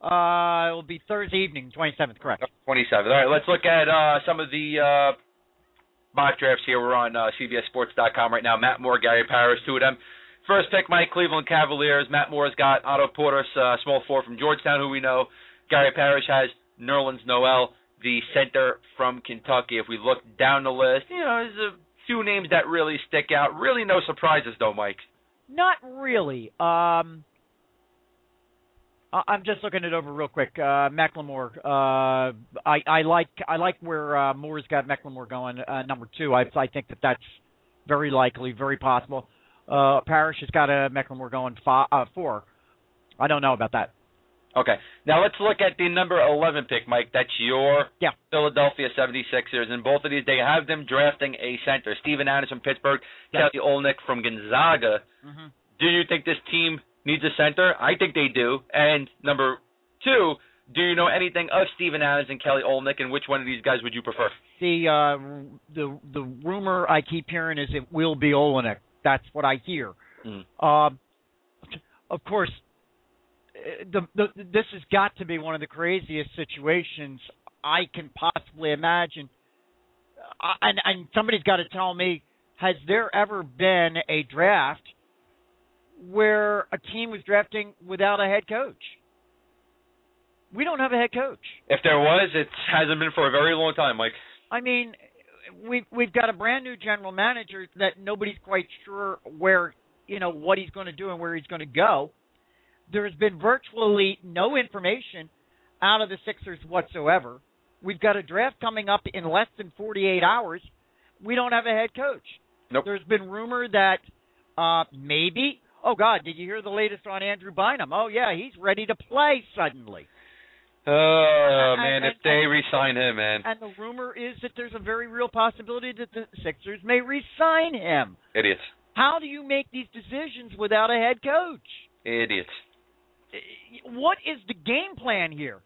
Uh, it will be Thursday evening, 27th, correct? 27th. All right. Let's look at uh, some of the uh, mock drafts here. We're on uh, CBSSports.com right now. Matt Moore, Gary Parrish, two of them. First pick, Mike Cleveland Cavaliers. Matt Moore's got Otto Porter, uh, small four from Georgetown, who we know. Gary Parrish has Nerlens Noel, the center from Kentucky. If we look down the list, you know, there's a few names that really stick out. Really, no surprises though, Mike. Not really. Um, I'm just looking it over real quick. Uh, McLemore. Uh, I, I like I like where uh, Moore's got McLemore going. Uh, number two. I I think that that's very likely, very possible. Uh, Parrish has got a McLemore going five, uh, four. I don't know about that. Okay. Now let's look at the number 11 pick, Mike. That's your Yeah. Philadelphia 76ers. And both of these, they have them drafting a center. Steven Adams from Pittsburgh, Yeah. Kelly Olynyk from Gonzaga. Mm-hmm. Do you think this team needs a center? I think they do. And number two, do you know anything of Steven Adams and Kelly Olynyk, and which one of these guys would you prefer? The uh, the the rumor I keep hearing is it will be Olynyk. That's what I hear. Mm. Um, of course, the, the this has got to be one of the craziest situations I can possibly imagine. Uh, and and somebody's got to tell me, has there ever been a draft where a team was drafting without a head coach? We don't have a head coach. If there was, it hasn't been for a very long time, Mike. I mean, we've we've got a brand new general manager that nobody's quite sure where you know what he's going to do and where he's going to go. There's been virtually no information out of the Sixers whatsoever. We've got a draft coming up in less than 48 hours. We don't have a head coach. Nope. There's been rumor that uh maybe. Oh God, did you hear the latest on Andrew Bynum? Oh yeah, he's ready to play suddenly. Oh, And- man, if they resign him, man. And the rumor is that there's a very real possibility that the Sixers may re-sign him. Idiots. How do you make these decisions without a head coach? Idiots. Eh, what is the game plan here?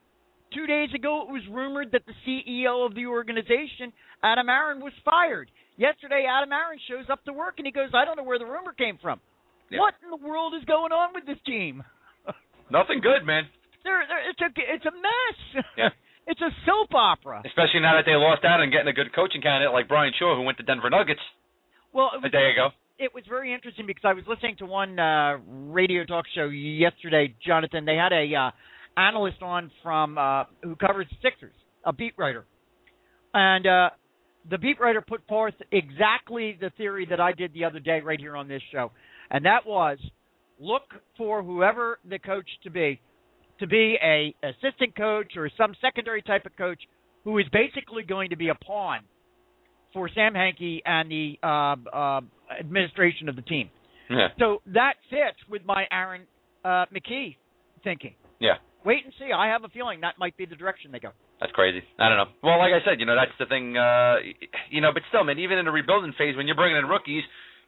Two days ago, it was rumored that the CEO of the organization, Adam Aron, was fired. Yesterday, Adam Aron shows up to work and he goes, "I don't know where the rumor came from. Yeah. What in the world is going on with this team? Nothing good, man. They're, they're, it's a it's a mess. Yeah. it's a soap opera. Especially now that they lost out on getting a good coaching candidate like Brian Shaw, who went to Denver Nuggets Well, it a day ago. it was very interesting because I was listening to one uh, radio talk show yesterday, Jonathan. They had a uh, analyst on from uh, who covers Sixers, a beat writer, and uh, the beat writer put forth exactly the theory that I did the other day right here on this show, and that was look for whoever the coach to be, to be a assistant coach or some secondary type of coach who is basically going to be a pawn for Sam Hinkie and the uh, uh, administration of the team. Yeah. So that fits with my Aaron uh, McKie thinking. Yeah. Wait and see. I have a feeling that might be the direction they go. That's crazy. I don't know. Well, like I said, you know, that's the thing. Uh, you know, but still, man, even in the rebuilding phase, when you're bringing in rookies,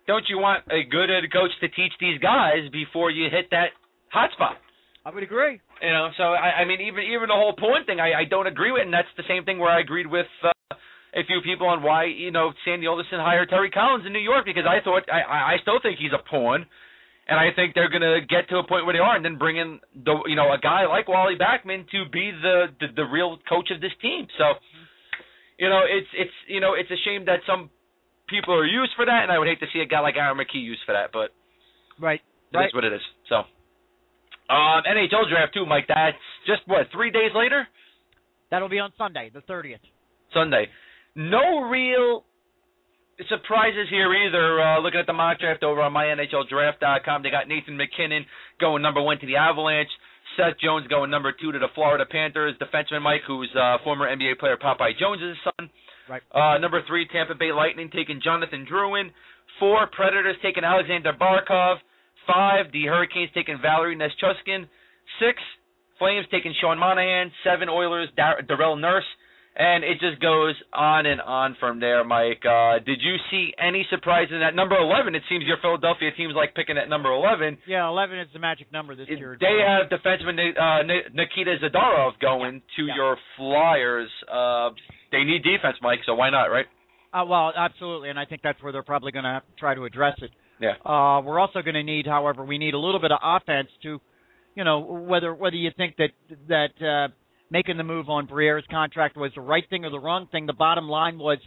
don't you want a good head coach to teach these guys before you hit that hot spot? I would agree. You know, so I, I mean, even even the whole point thing, I, I don't agree with, and that's the same thing where I agreed with uh, a few people on why you know Sandy Alderson hired Terry Collins in New York because I thought I I still think he's a pawn, and I think they're gonna get to a point where they are and then bring in the you know a guy like Wally Backman to be the the, the real coach of this team. So, you know it's it's you know it's a shame that some people are used for that, and I would hate to see a guy like Aaron McKie used for that, but Right. it Right. what it is. So, um, NHL draft too, Mike. That's just what three days later. That'll be on Sunday, the 30th. Sunday. No real surprises here either. Uh, looking at the mock draft over on mynhldraft.com, they got Nathan MacKinnon going number one to the Avalanche. Seth Jones going number two to the Florida Panthers. Defenseman Mike, who's uh, former NBA player Popeye Jones' son. Right. Uh, number three, Tampa Bay Lightning taking Jonathan Drouin. Four, Predators taking Aleksander Barkov. Five, the Hurricanes taking Valeri Nichushkin. Six, Flames taking Sean Monahan. Seven, Oilers Dar- Darnell Nurse. And it just goes on and on from there, Mike. Uh, did you see any surprises at number 11? It seems your Philadelphia team's like picking at number 11. Yeah, 11 is the magic number this year. They have defenseman uh, Ni- Nikita Zadorov going to Yeah. your Flyers. Uh, they need defense, Mike, so why not, right? Uh, well, absolutely, and I think that's where they're probably going to try to address it. Yeah. Uh, we're also going to need, however, we need a little bit of offense to, you know, whether whether you think that that uh, making the move on Briere's contract was the right thing or the wrong thing. The bottom line was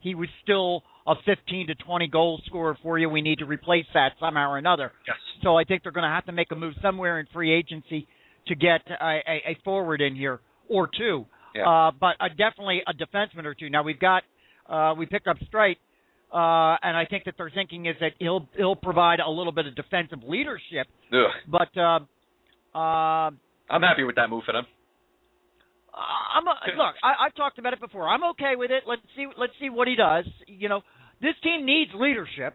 he was still a 15 to 20 goal scorer for you. We need to replace that somehow or another. Yes. So I think they're going to have to make a move somewhere in free agency to get a, a, a forward in here or two. Yeah. Uh, but uh, definitely a defenseman or two. Now we've got uh, we picked up Streit, uh, and I think that their thinking is that he'll he'll provide a little bit of defensive leadership. Ugh. But uh, uh, I'm happy with that move for them. I'm a, look. I, I've talked about it before. I'm okay with it. Let's see. Let's see what he does. You know, this team needs leadership.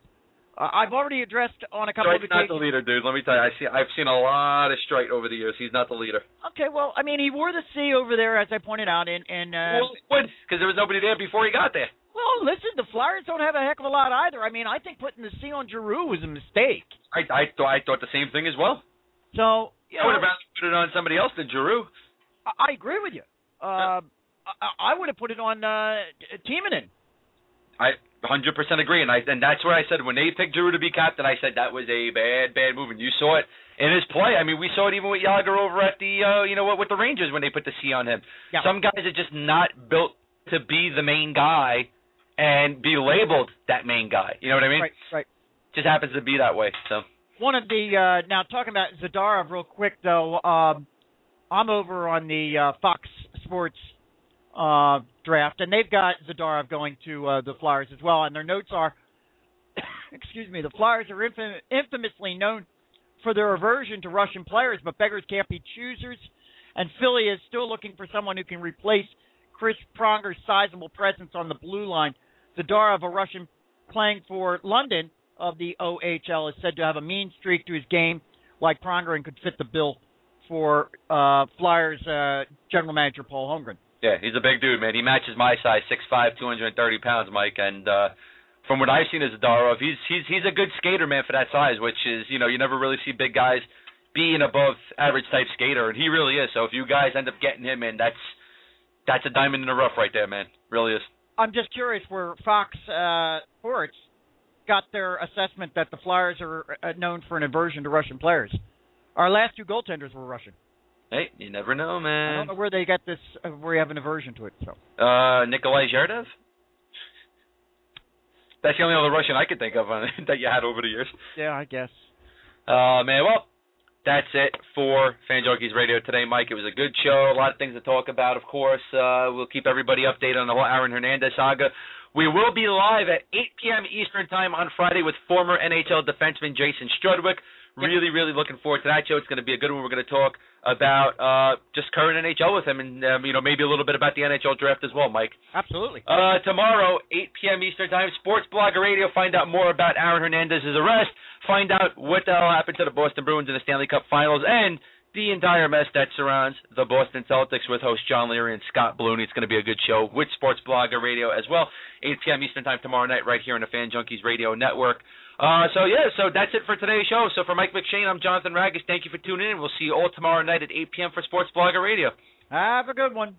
Uh, I've already addressed on a couple Streit's of not the leader, dude. Let me tell you, I see, I've seen a lot of Streit over the years. He's not the leader. Okay, well, I mean, he wore the C over there, as I pointed out, and and uh, well. Because there was nobody there before he got there. Well, listen, the Flyers don't have a heck of a lot either. I mean, I think putting the C on Giroux was a mistake. I I thought I thought the same thing as well. So, you I would have rather put it on somebody else than Giroux. I, I agree with you. Uh, I, I would have put it on uh. I 100% agree, and I and that's where I said when they picked Giroux to be captain, I said that was a bad, bad move, and you saw it in his play. I mean, we saw it even with Jagr over at the, uh, you know what, with the Rangers when they put the C on him. Yeah. Some guys are just not built to be the main guy and be labeled that main guy. You know what I mean? Right, right. Just happens to be that way. So One of the uh, now talking about Zadorov real quick though. Um, I'm over on the uh, Fox Sports uh, draft, and they've got Zadorov going to uh, the Flyers as well. And their notes are, excuse me, the Flyers are infam- infamously known for their aversion to Russian players, but beggars can't be choosers. And Philly is still looking for someone who can replace Chris Pronger's sizable presence on the blue line. Zadorov, a Russian playing for London of the OHL, is said to have a mean streak to his game, like Pronger, and could fit the bill for uh, Flyers uh, general manager Paul Holmgren. yeah, he's a big dude, man. He matches my size, six five, two hundred and thirty pounds, Mike. And uh, from what I've seen as Zadorov, he's he's he's a good skater, man, for that size. Which is, you know, you never really see big guys be an above average type skater, and he really is. So if you guys end up getting him in, that's that's a diamond in the rough right there, man. Really is. I'm just curious where Fox uh, Sports got their assessment that the Flyers are uh, known for an aversion to Russian players. Our last two goaltenders were Russian. Hey, you never know, man. I don't know where they got this, uh, where you have an aversion to it. So Uh, Nikolai Zherdev. That's the only other Russian I could think of uh, that you had over the years. yeah, I guess. Uh, man, well, that's it for Fan Junkies Radio today, Mike. It was a good show. A lot of things to talk about, of course. Uh, we'll keep everybody updated on the whole Aaron Hernandez saga. We will be live at 8 p.m. Eastern Time on Friday with former NHL defenseman Jason Strudwick. Really, really looking forward to that show. It's going to be a good one. We're going to talk about uh, just current NHL with him, and um, you know maybe a little bit about the NHL draft as well, Mike. Absolutely. Uh, tomorrow, 8 p.m. Eastern Time, Sports Blogger Radio. Find out more about Aaron Hernandez's arrest. Find out what the hell happened to the Boston Bruins in the Stanley Cup Finals and the entire mess that surrounds the Boston Celtics with host John Leary and Scott Ballooney. It's going to be a good show with Sports Blogger Radio as well. 8 p.m. Eastern Time tomorrow night, right here on the Fan Junkies Radio Network. Uh, so yeah, so that's it for today's show. So for Mike McShane, I'm Jonathan Ragus. Thank you for tuning in. We'll see you all tomorrow night at 8 p.m. for Sports Blogger Radio. Have a good one.